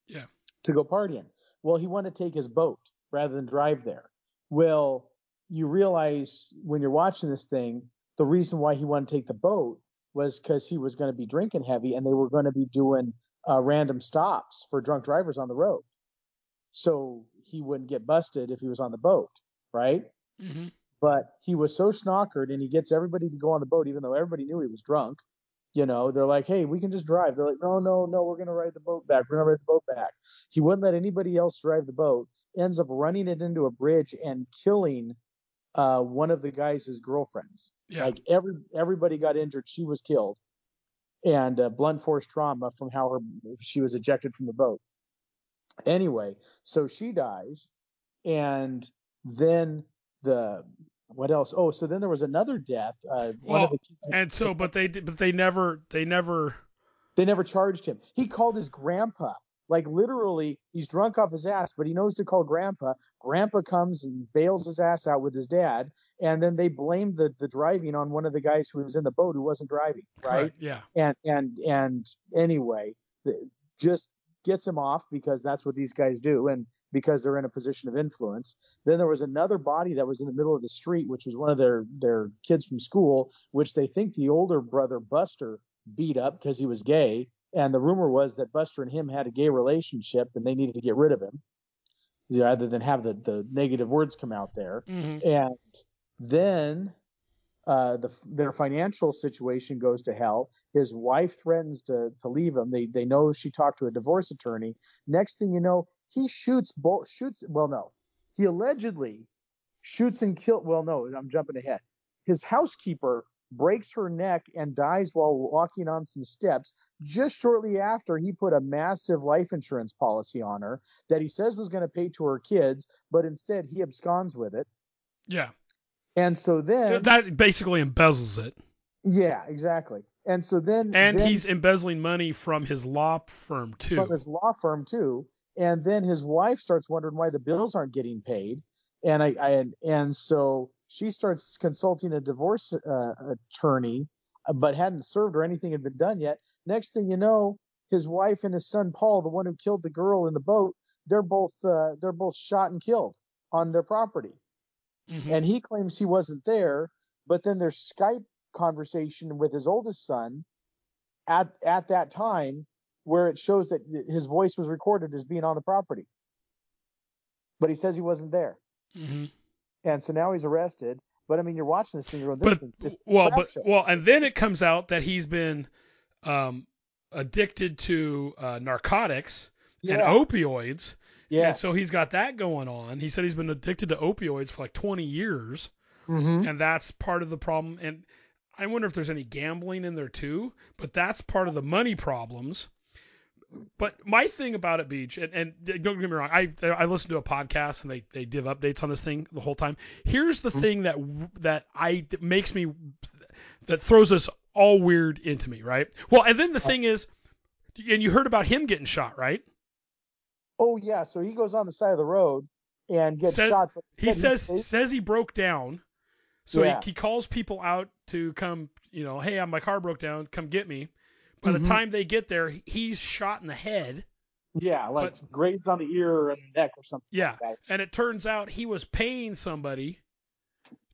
Yeah. To go partying. Well, he wanted to take his boat rather than drive there. Well, you realize when you're watching this thing, the reason why he wanted to take the boat was because he was going to be drinking heavy and they were going to be doing uh, random stops for drunk drivers on the road. So he wouldn't get busted if he was on the boat, right? hmm But he was so snockered and he gets everybody to go on the boat, even though everybody knew he was drunk. You know, they're like, hey, we can just drive. They're like, no, no, no, we're going to ride the boat back. We're going to ride the boat back. He wouldn't let anybody else drive the boat, ends up running it into a bridge and killing uh, one of the guys' his girlfriends. Yeah. Like every everybody got injured. She was killed, and uh, blunt force trauma from how her she was ejected from the boat. Anyway, so she dies, and then the what else? Oh, so then there was another death. Uh, one Well, of the kids. and so, but they did- but they never they never They never charged him. He called his grandpa. Like literally, he's drunk off his ass, but he knows to call grandpa. Grandpa comes and bails his ass out with his dad, and then they blamed the the driving on one of the guys who was in the boat who wasn't driving, right? correct, yeah And and and anyway, just gets him off because that's what these guys do, and because they're in a position of influence. Then there was another body that was in the middle of the street, which was one of their their kids from school, which they think the older brother Buster beat up because he was gay. And the rumor was that Buster and him had a gay relationship, and they needed to get rid of him, rather than have the the negative words come out there hmm and then uh, the, their financial situation goes to hell. His wife threatens to to leave him. They they know she talked to a divorce attorney. Next thing you know, he shoots both shoots. Well, no, he allegedly shoots and kill. Well, no, I'm jumping ahead. His housekeeper breaks her neck and dies while walking on some steps just shortly after he put a massive life insurance policy on her that he says was going to pay to her kids, but instead he absconds with it. yeah And so then, that basically embezzles it yeah, exactly. And so then, and then he's embezzling money from his law firm too from his law firm too. And then his wife starts wondering why the bills aren't getting paid. And I, I and so she starts consulting a divorce uh, attorney, uh, but hadn't served or anything had been done yet. Next thing you know, his wife and his son Paul, the one who killed the girl in the boat, they're both uh, they're both shot and killed on their property. Mhm. and he claims he wasn't there. But then there's Skype conversation with his oldest son at at that time where it shows that his voice was recorded as being on the property, but he says he wasn't there, Mhm. and so now he's arrested. But I mean, you're watching this thing, you're going, this but well, but show. well, and then it comes out that he's been um, addicted to uh, narcotics and yeah, opioids, yeah. and so he's got that going on. He said he's been addicted to opioids for like 20 years, hmm and that's part of the problem. And I wonder if there's any gambling in there too, but that's part of the money problems. But my thing about it, Beach, and, and don't get me wrong, I I listen to a podcast and they they give updates on this thing the whole time. Here's the thing that that I that makes me that throws us all weird into me, right? Well, and then the thing is, and you heard about him getting shot, right? Oh yeah, so he goes on the side of the road and gets Says- shot. He says says he broke down, so Yeah. he, he calls people out to come, you know, hey, my car broke down, come get me. By the Mhm. time they get there, he's shot in the head. yeah, like grazed on the ear and neck or something. Yeah, like and it turns out he was paying somebody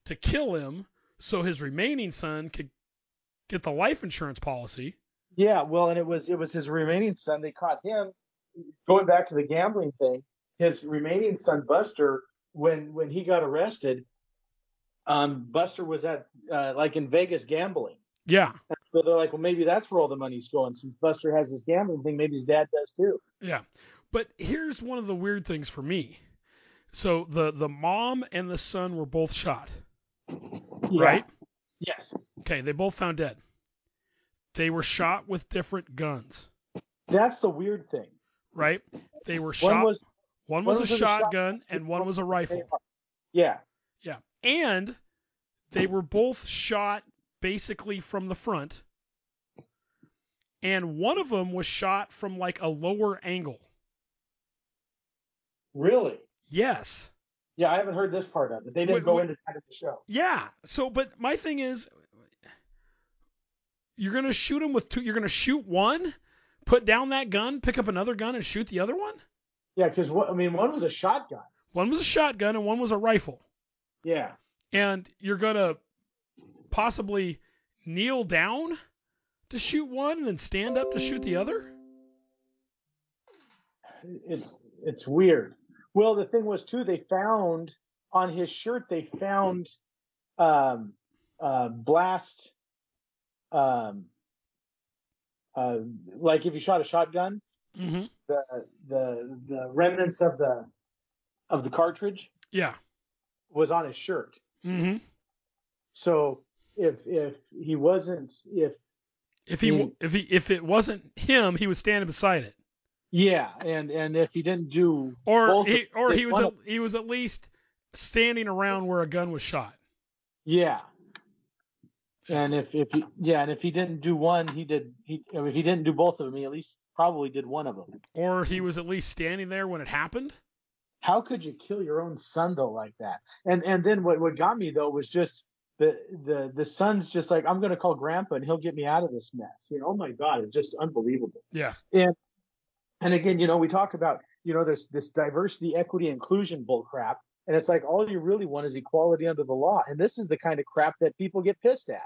to kill him so his remaining son could get the life insurance policy. Yeah, well, and it was it was his remaining son. They caught him going back to the gambling thing. His remaining son Buster, when when he got arrested, um, Buster was at uh, like in Vegas gambling. Yeah, So they're like, well, maybe that's where all the money's going. Since Buster has this gambling thing, maybe his dad does too. yeah. But here's one of the weird things for me. So the the mom and the son were both shot, right? Yes. Okay, they both found dead. They were shot with different guns, That's the weird thing. Right? They were One shot. was one one was, was a shotgun, shotgun and one was a rifle. yeah. Yeah. And they were both shot basically from the front. And one of them was shot from like a lower angle. Really? Yes. Yeah, I haven't heard this part of it. They didn't Wait, go wait. into that in the show. Yeah. So, but my thing is, you're going to shoot him with two. You're going to shoot one, put down that gun, pick up another gun, and shoot the other one? Yeah, because I mean, one was a shotgun. One was a shotgun and one was a rifle. Yeah. and you're gonna possibly kneel down to shoot one and then stand up to shoot the other. It, it's weird. Well, the thing was too, they found on his shirt they found um, uh, blast, um, uh, like if you shot a shotgun, Mm-hmm. the the the remnants of the of the cartridge Yeah. was on his shirt. Mm-hmm. So if if he wasn't if If he Mm. if he if it wasn't him, he was standing beside it, yeah, and and if he didn't do or he or he was at, he was at least standing around where a gun was shot. yeah. And if if he yeah, and if he didn't do one, he did he if he didn't do both of them, he at least probably did one of them. Or he was at least standing there when it happened. How could you kill your own son though like that? And and then what what got me though was just the the the son's just like I'm gonna call grandpa and he'll get me out of this mess. You know, oh my god, it's just unbelievable. Yeah. And and again, you know, we talk about, you know, there's this diversity, equity, inclusion bull crap. And it's like all you really want is equality under the law. And this is the kind of crap that people get pissed at.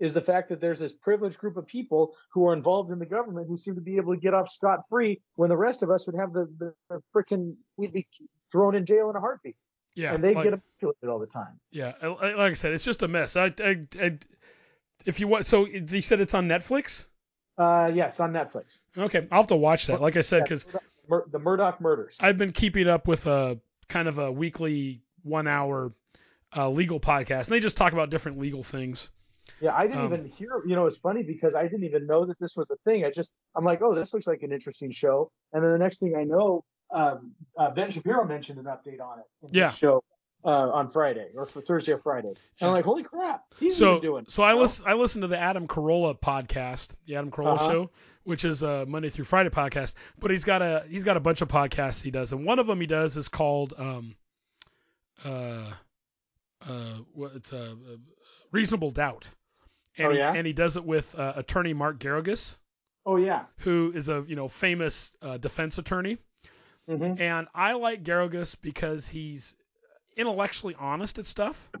Is the fact that there's this privileged group of people who are involved in the government who seem to be able to get off scot free when the rest of us would have the, the, the freaking, we'd be thrown in jail in a heartbeat. Yeah. and they like- get manipulated all the time. Yeah, like I said, it's just a mess. I, I, I, if you want, so you said it's on Netflix. Uh, yes, on Netflix. Okay, I'll have to watch that. Like I said, because Mur- the Murdaugh murders. I've been keeping up with a kind of a weekly one-hour uh, legal podcast, and they just talk about different legal things. Yeah, I didn't Um, even hear. You know, it's funny because I didn't even know that this was a thing. I just, I'm like, oh, this looks like an interesting show. And then the next thing I know, um, uh, Ben Shapiro mentioned an update on it. In Yeah. Show uh, on Friday or for Thursday or Friday. And Yeah. I'm like, holy crap, he's so, doing. so I listen, I listen to the Adam Carolla podcast, the Adam Carolla Uh-huh. show, which is a Monday through Friday podcast. But he's got a he's got a bunch of podcasts he does, and one of them he does is called um, uh, uh, what it's a uh, reasonable doubt, and Oh, he, yeah? and he does it with uh, attorney Mark Geragos, Oh yeah. who is a you know famous uh, defense attorney. hmm And I like Geragos because he's intellectually honest at stuff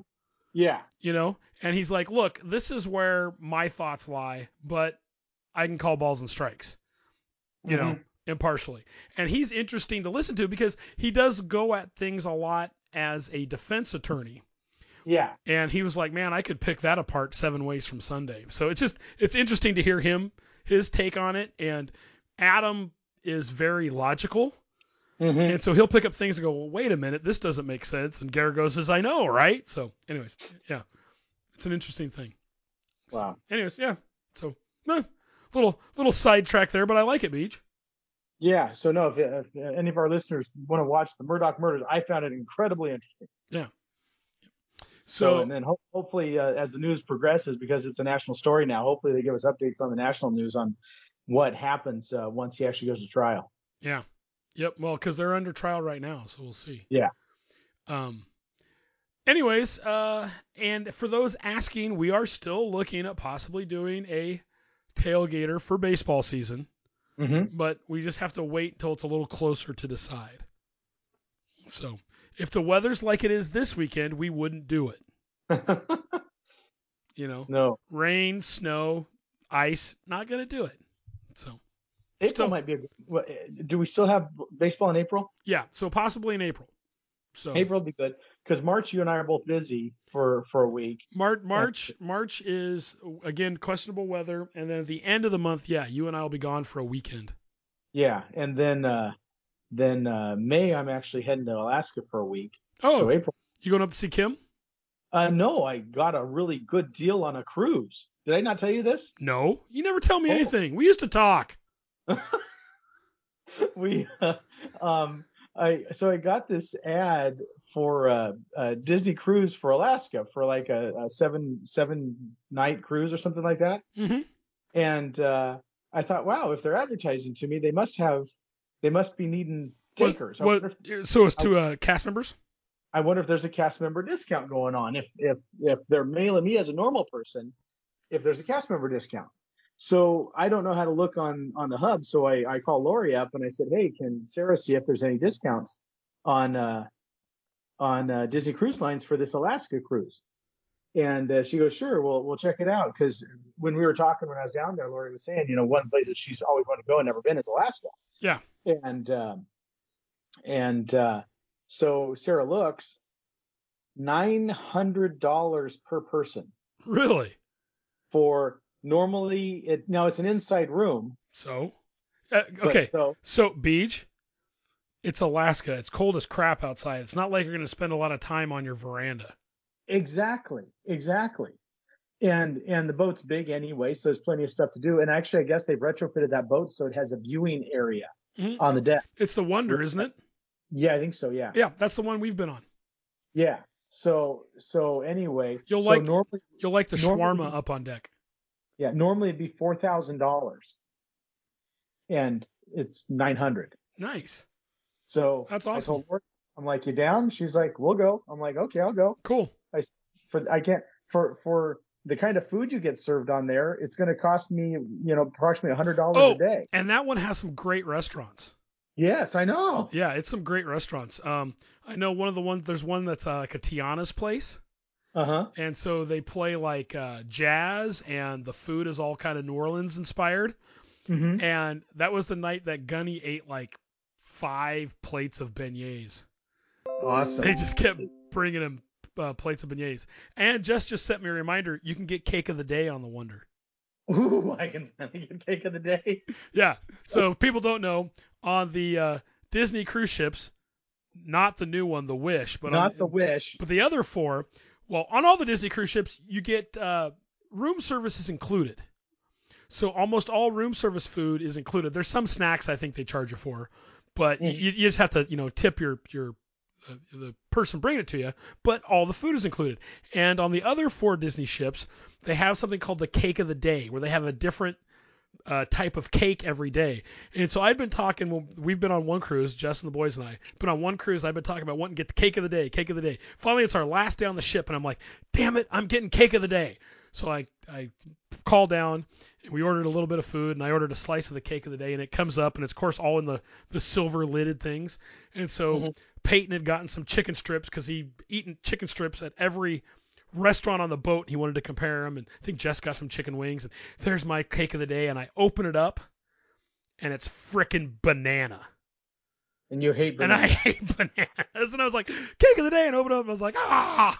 Yeah. you know and he's like look this is where my thoughts lie but i can call balls and strikes you know Mhm. impartially and he's interesting to listen to because he does go at things a lot as a defense attorney Yeah. and he was like man i could pick that apart seven ways from sunday so it's just it's interesting to hear him his take on it and adam is very logical hmm and so he'll pick up things and go, well, wait a minute, this doesn't make sense. And Geragos, says, I know, right? So, anyways, yeah, it's an interesting thing. Wow. Anyways, yeah. So, eh, little little sidetrack there, but I like it, Beach. Yeah. So no, if, if any of our listeners want to watch the Murdaugh murders, I found it incredibly interesting. So, So, and then ho- hopefully, uh, as the news progresses, because it's a national story now, hopefully they give us updates on the national news on what happens uh, once he actually goes to trial. yeah, yep. Well, because they're under trial right now, so we'll see. Yeah. Um. Anyways, uh, and for those asking, we are still looking at possibly doing a tailgater for baseball season. Mm-hmm. but we just have to wait until it's a little closer to decide. So, if the weather's like it is this weekend, we wouldn't do it. *laughs* You know, no, rain, snow, ice, not going to do it. So, April Still- might be. A, good- do we still have baseball in April? yeah, so possibly in April. So, April would be good because March you and I are both busy for for a week. March, March, March is again questionable weather, and then at the end of the month, yeah, you and I will be gone for a weekend. Yeah, and then uh, then uh, May I'm actually heading to Alaska for a week. Oh, So April. you going up to see Kim? Uh, no, I got a really good deal on a cruise. Did I not tell you this? No, you never tell me Oh. anything. We used to talk. *laughs* *laughs* we *laughs* um I so I got this ad for uh, a Disney cruise for Alaska for like a, a seven seven night cruise or something like that. hmm And uh, I thought, wow, if they're advertising to me, they must have they must be needing takers. I, What, if, so it's to uh, cast members? I wonder if there's a cast member discount going on. If if if they're mailing me as a normal person, if there's a cast member discount. So I don't know how to look on on the hub. So I I call Lori up and I said, hey, can Sarah see if there's any discounts on uh on uh, Disney Cruise Lines for this Alaska cruise. And uh, she goes, sure, we'll we'll check it out. Because when we were talking when I was down there, Lori was saying, you know, one place that she's always wanted to go and never been is Alaska. Yeah. And um, and uh, so Sarah looks nine hundred dollars per person Really? for normally it now it's an inside room. So, uh, okay. So So, Beach, it's Alaska. It's cold as crap outside. It's not like you're going to spend a lot of time on your veranda. exactly, exactly. And and the boat's big anyway, so there's plenty of stuff to do. And actually, I guess they've retrofitted that boat so it has a viewing area Mhm. on the deck. It's the Wonder, isn't it? Yeah, I think so. Yeah, Yeah, that's the one we've been on. yeah. So so anyway, You'll so like- normally You'll like the Normally- shawarma up on deck. yeah normally it'd be four thousand dollars, and it's nine hundred. Nice. So That's I awesome. told her, I'm like, you down? She's like, we'll go. I'm like, okay, I'll go. Cool. I For I can't for for the kind of food you get served on there, it's going to cost me, you know, approximately a hundred dollars Oh. a day. And that one has some great restaurants. Yes, I know. Yeah, it's some great restaurants. Um, I know one of the ones. There's one that's uh, like a Tiana's place, Uh huh. and so they play like uh, jazz, and the food is all kind of New Orleans inspired. hmm And that was the night that Gunny ate like five plates of beignets. Awesome. They just kept bringing him uh, plates of beignets. And Jess just sent me a reminder. You can get cake of the day on the Wonder. Ooh, I can finally get cake of the day. Yeah. So if people don't know on the uh, Disney cruise ships, not the new one, the Wish, but Not on, the wish. but the other four. Well, on all the Disney cruise ships, you get uh, room services included. So almost all room service food is included. There's some snacks I think they charge you for, but Mhm. you, you just have to you know tip your your uh, the person bringing it to you. But all the food is included. And on the other four Disney ships, they have something called the cake of the day, where they have a different uh, type of cake every day. And so I've been talking. Well, we've been on one cruise, Jess and the boys and I. Been on one cruise. I've been talking about wanting to get the cake of the day, cake of the day. Finally, it's our last day on the ship, and I'm like, damn it, I'm getting cake of the day. So I I call down. And we ordered a little bit of food, and I ordered a slice of the cake of the day, and it comes up, and it's of course all in the the silver lidded things. And so Peyton had gotten some chicken strips because he eaten chicken strips at every restaurant on the boat. And He wanted to compare them, and I think Jess got some chicken wings. And there's my cake of the day, and I open it up, and it's frickin' banana, And you hate bananas. and I *laughs* hate bananas. And I was like, cake of the day, and open it up, and I was like, ah.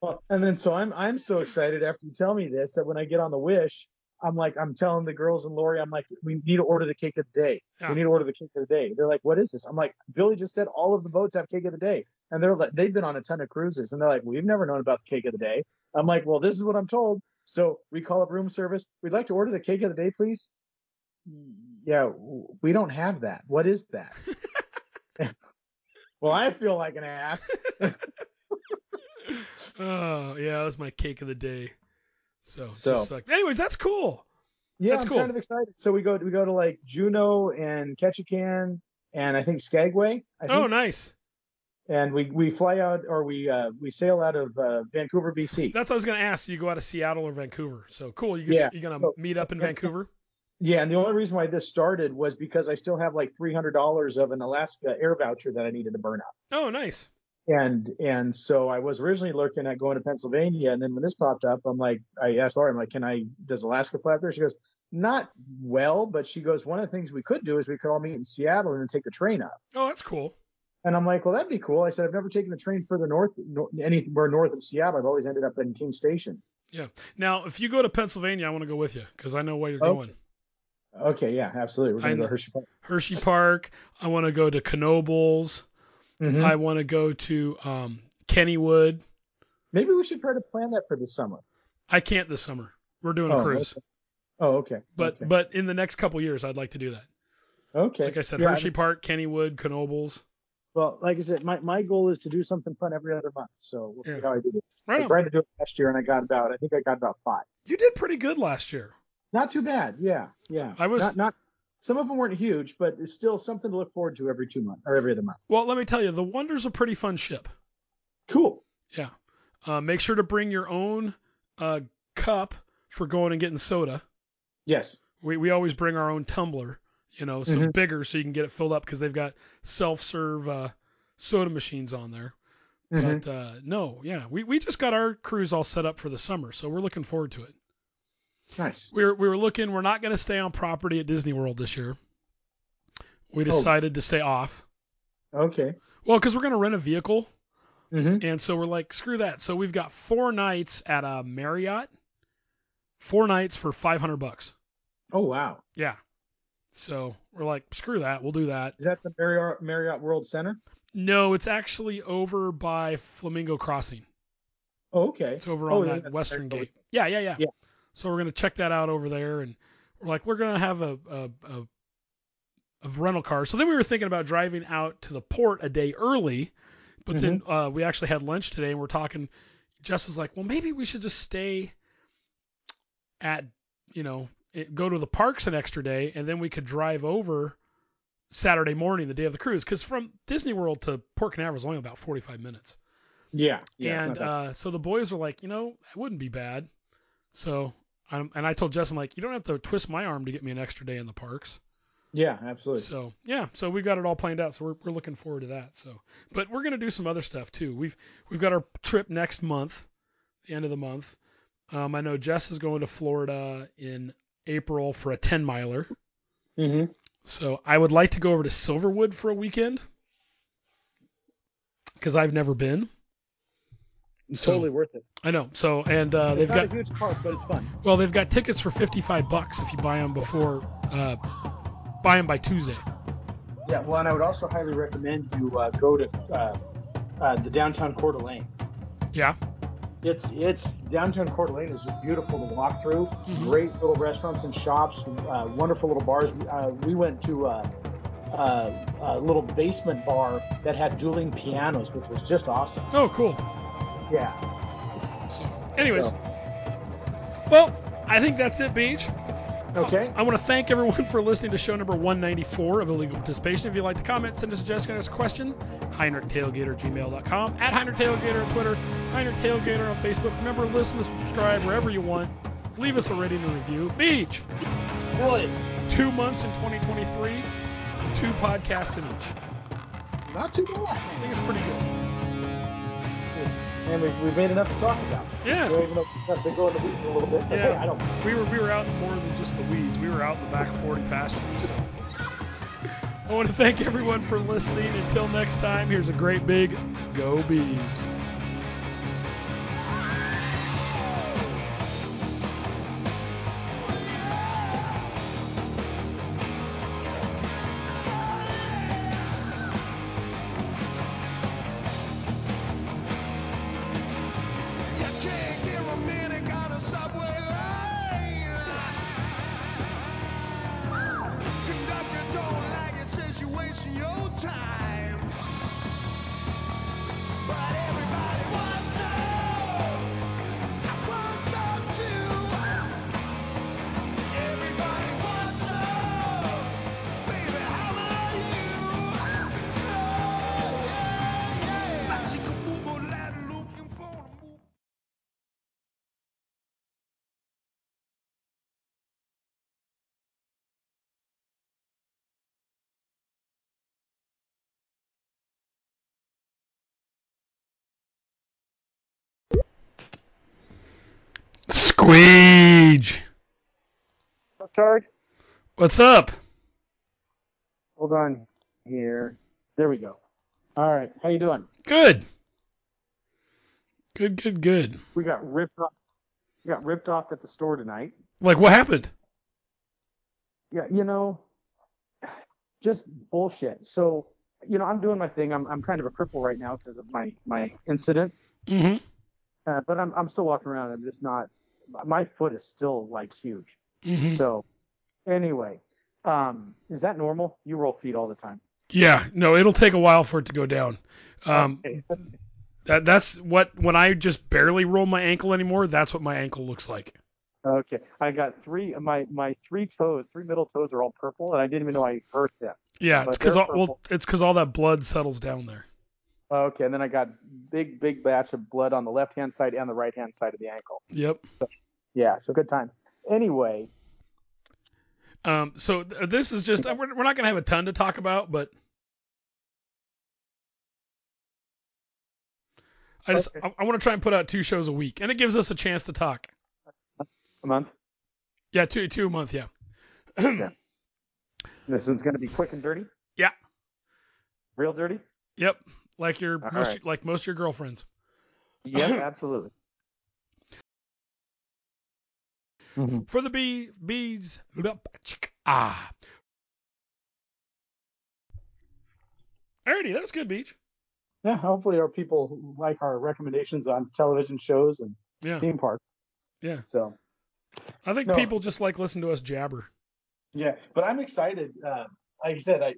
Well, and then so I'm I'm so excited after you tell me this that when I get on the wish, I'm like I'm telling the girls and Lori, I'm like, we need to order the cake of the day. Yeah. We need to order the cake of the day. They're like, what is this? I'm like, Billy just said all of the boats have cake of the day, and they're like, they've been on a ton of cruises, and they're like, we've never known about the cake of the day. I'm like, well, this is what I'm told. So we call up room service. We'd like to order the cake of the day, please. Yeah, we don't have that. What is that? *laughs* *laughs* well, I feel like an ass. *laughs* *laughs* Oh yeah, that was my cake of the day. So, So- sucked. anyways, that's cool. Yeah, That's I'm cool. kind of excited. So we go we go to like Juneau and Ketchikan and I think Skagway. I think. Oh, nice. And we we fly out or we uh, we sail out of uh, Vancouver, BC. That's what I was gonna ask. You go out of Seattle or Vancouver? So cool. You Yeah. You're gonna So- meet up in Vancouver? Yeah, and the only reason why this started was because I still have like three hundred dollars of an Alaska air voucher that I needed to burn up. Oh, nice. And and so I was originally looking at going to Pennsylvania, and then when this popped up, I'm like, I asked Laura, I'm like, can I? Does Alaska fly up there? She goes, not well, but she goes, one of the things we could do is we could all meet in Seattle and then take the train up. Oh, that's cool. And I'm like, well, that'd be cool. I said, I've never taken the train further north, nor, anywhere north of Seattle. I've always ended up in King Station. Yeah. Now, if you go to Pennsylvania, I want to go with you because I know where you're Okay. going. Okay, yeah, absolutely. We're gonna go Hershey Park. Hershey Park. I want to go to Knoebels. Mhm. I want to go to um, Kennywood. Maybe we should try to plan that for this summer. I can't this summer. We're doing a Oh, cruise, okay. Oh, okay. but okay. but in the next couple years, I'd like to do that. okay. Like I said, Yeah, Hershey Park, Kennywood, Knoebels. Well, like I said, my, my goal is to do something fun every other month. So we'll Yeah. see how I do. It. Right I tried to do it last year, and I got about I think I got about five. You did pretty good last year. Not too bad. Yeah, yeah. I was- not, not some of them weren't huge, but it's still something to look forward to every two months or every other month. Well, let me tell you, the Wonder's a pretty fun ship. Cool. Yeah. Uh, make sure to bring your own uh, cup for going and getting soda. Yes. We we always bring our own tumbler, you know, so Mhm. bigger so you can get it filled up because they've got self serve uh, soda machines on there. Mhm. But uh, no, yeah, we, we just got our cruise all set up for the summer, so we're looking forward to it. Nice. We were we were looking. We're not going to stay on property at Disney World this year. Oh. We decided to stay off. Okay. Well, because we're going to rent a vehicle, Mm-hmm. and so we're like, screw that. So we've got four nights at a Marriott, four nights for five hundred bucks. Oh wow. Yeah. So we're like, screw that. We'll do that. Is that the Marriott Marriott World Center? No, it's actually over by Flamingo Crossing. Oh, okay. It's over Oh, on that western gate. Yeah, yeah, yeah, Yeah. So we're gonna check that out over there, and we're like, we're gonna have a a, a a rental car. So then we were thinking about driving out to the port a day early, but then Mm-hmm. uh, we actually had lunch today, and we're talking. Jess was like, well, maybe we should just stay at you know it, go to the parks an extra day, and then we could drive over Saturday morning, the day of the cruise, because from Disney World to Port Canaveral is only about 45 minutes. Yeah. yeah and it's not that- uh, so the boys were like, you know, it wouldn't be bad. So, I'm, and I told Jess, I'm like, you don't have to twist my arm to get me an extra day in the parks. yeah, absolutely. So, yeah, so we've got it all planned out. So we're, we're looking forward to that. So, but we're gonna do some other stuff too. We've we've got our trip next month, the end of the month. Um, I know Jess is going to Florida in April for a 10 miler. Mm-hmm. So I would like to go over to Silverwood for a weekend because I've never been. So- Totally worth it. I know. So and uh, they've got a huge park, but it's fun. well, they've got tickets for 55 bucks if you buy them before uh, buy them by Tuesday. Yeah. Well, and I would also highly recommend you uh, go to uh, uh, the downtown Coeur d'Alene. Yeah. It's it's downtown Coeur d'Alene is just beautiful to walk through. Mhm. Great little restaurants and shops, uh, wonderful little bars. Uh, we went to uh, uh, a little basement bar that had dueling pianos, which was just awesome. Oh, cool. Yeah. So, anyways, So- well, I think that's it, Beach. Okay. I want to thank everyone for listening to show number 194 of Illegal Participation. If you'd like to comment, send us a suggestion, ask a question, HeinrichTailgater@gmail.com, at Heinrich Tailgater on Twitter, Heinrich Tailgater on Facebook. Remember, listen, to subscribe wherever you want. Leave us a rating and review. Beach, Billy. two months in 2023, two podcasts in each. Not too bad. I think it's pretty good. And we, we've made enough to talk about. Yeah. We even though we've been going to weeds a little bit, Yeah. hey, I don't. We were we were out in more than just the weeds. We were out in the back 40 pastures. So I want to thank everyone for listening. Until next time, here's a great big go Beavs. Tard, What's up? hold on here. There we go. All right. How you doing? Good. Good, good, good. We got ripped off. We got ripped off at the store tonight. Like, what happened? Yeah, you know, just bullshit. So, you know, I'm doing my thing. I'm I'm kind of a cripple right now because of my my incident. Mm-hmm. Uh, but I'm I'm still walking around. I'm just not. My foot is still like huge. Mm-hmm. So, anyway, um, is that normal? You roll feet all the time. Yeah. No, it'll take a while for it to go down. Um, Okay. that that's what when I just barely roll my ankle anymore. That's what my ankle looks like. Okay, I got three. My my three toes, three middle toes are all purple, and I didn't even know I hurt them. Yeah, But it's because all, well, it's because all that blood settles down there. Okay, and then I got big big batch of blood on the left hand side and the right hand side of the ankle. Yep. Yeah, so good times. Anyway, Um, so th- this is just we're, we're not gonna have a ton to talk about, but I just Okay. I, I want to try and put out two shows a week, and it gives us a chance to talk. A month. Yeah, two two a month. Yeah. *clears throat* Yeah. This one's gonna be quick and dirty. Yeah. Real dirty. Yep. Like your All most right. like most of your girlfriends. Yeah, *clears throat* absolutely. For the bee bees. Ah. Alrighty, that's good, Beach. Yeah, hopefully our people like our recommendations on television shows and Yeah. theme park. Yeah. So I think No. people just like listen to us jabber. yeah, but I'm excited. Uh, like I said, I,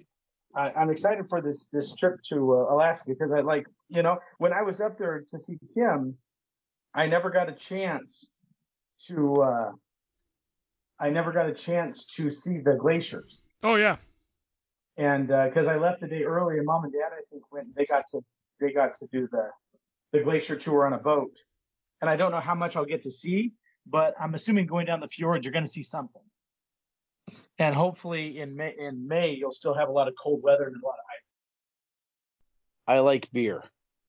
I I'm excited for this this trip to uh, Alaska because I like you know when I was up there to see Kim, I never got a chance to. Uh, I never got a chance to see the glaciers. Oh yeah. and because I left the day early, and mom and dad I think went. They got to they got to do the the glacier tour on a boat, and I don't know how much I'll get to see, but I'm assuming going down the fjords you're going to see something. And hopefully in May in May you'll still have a lot of cold weather and a lot of ice. I like beer.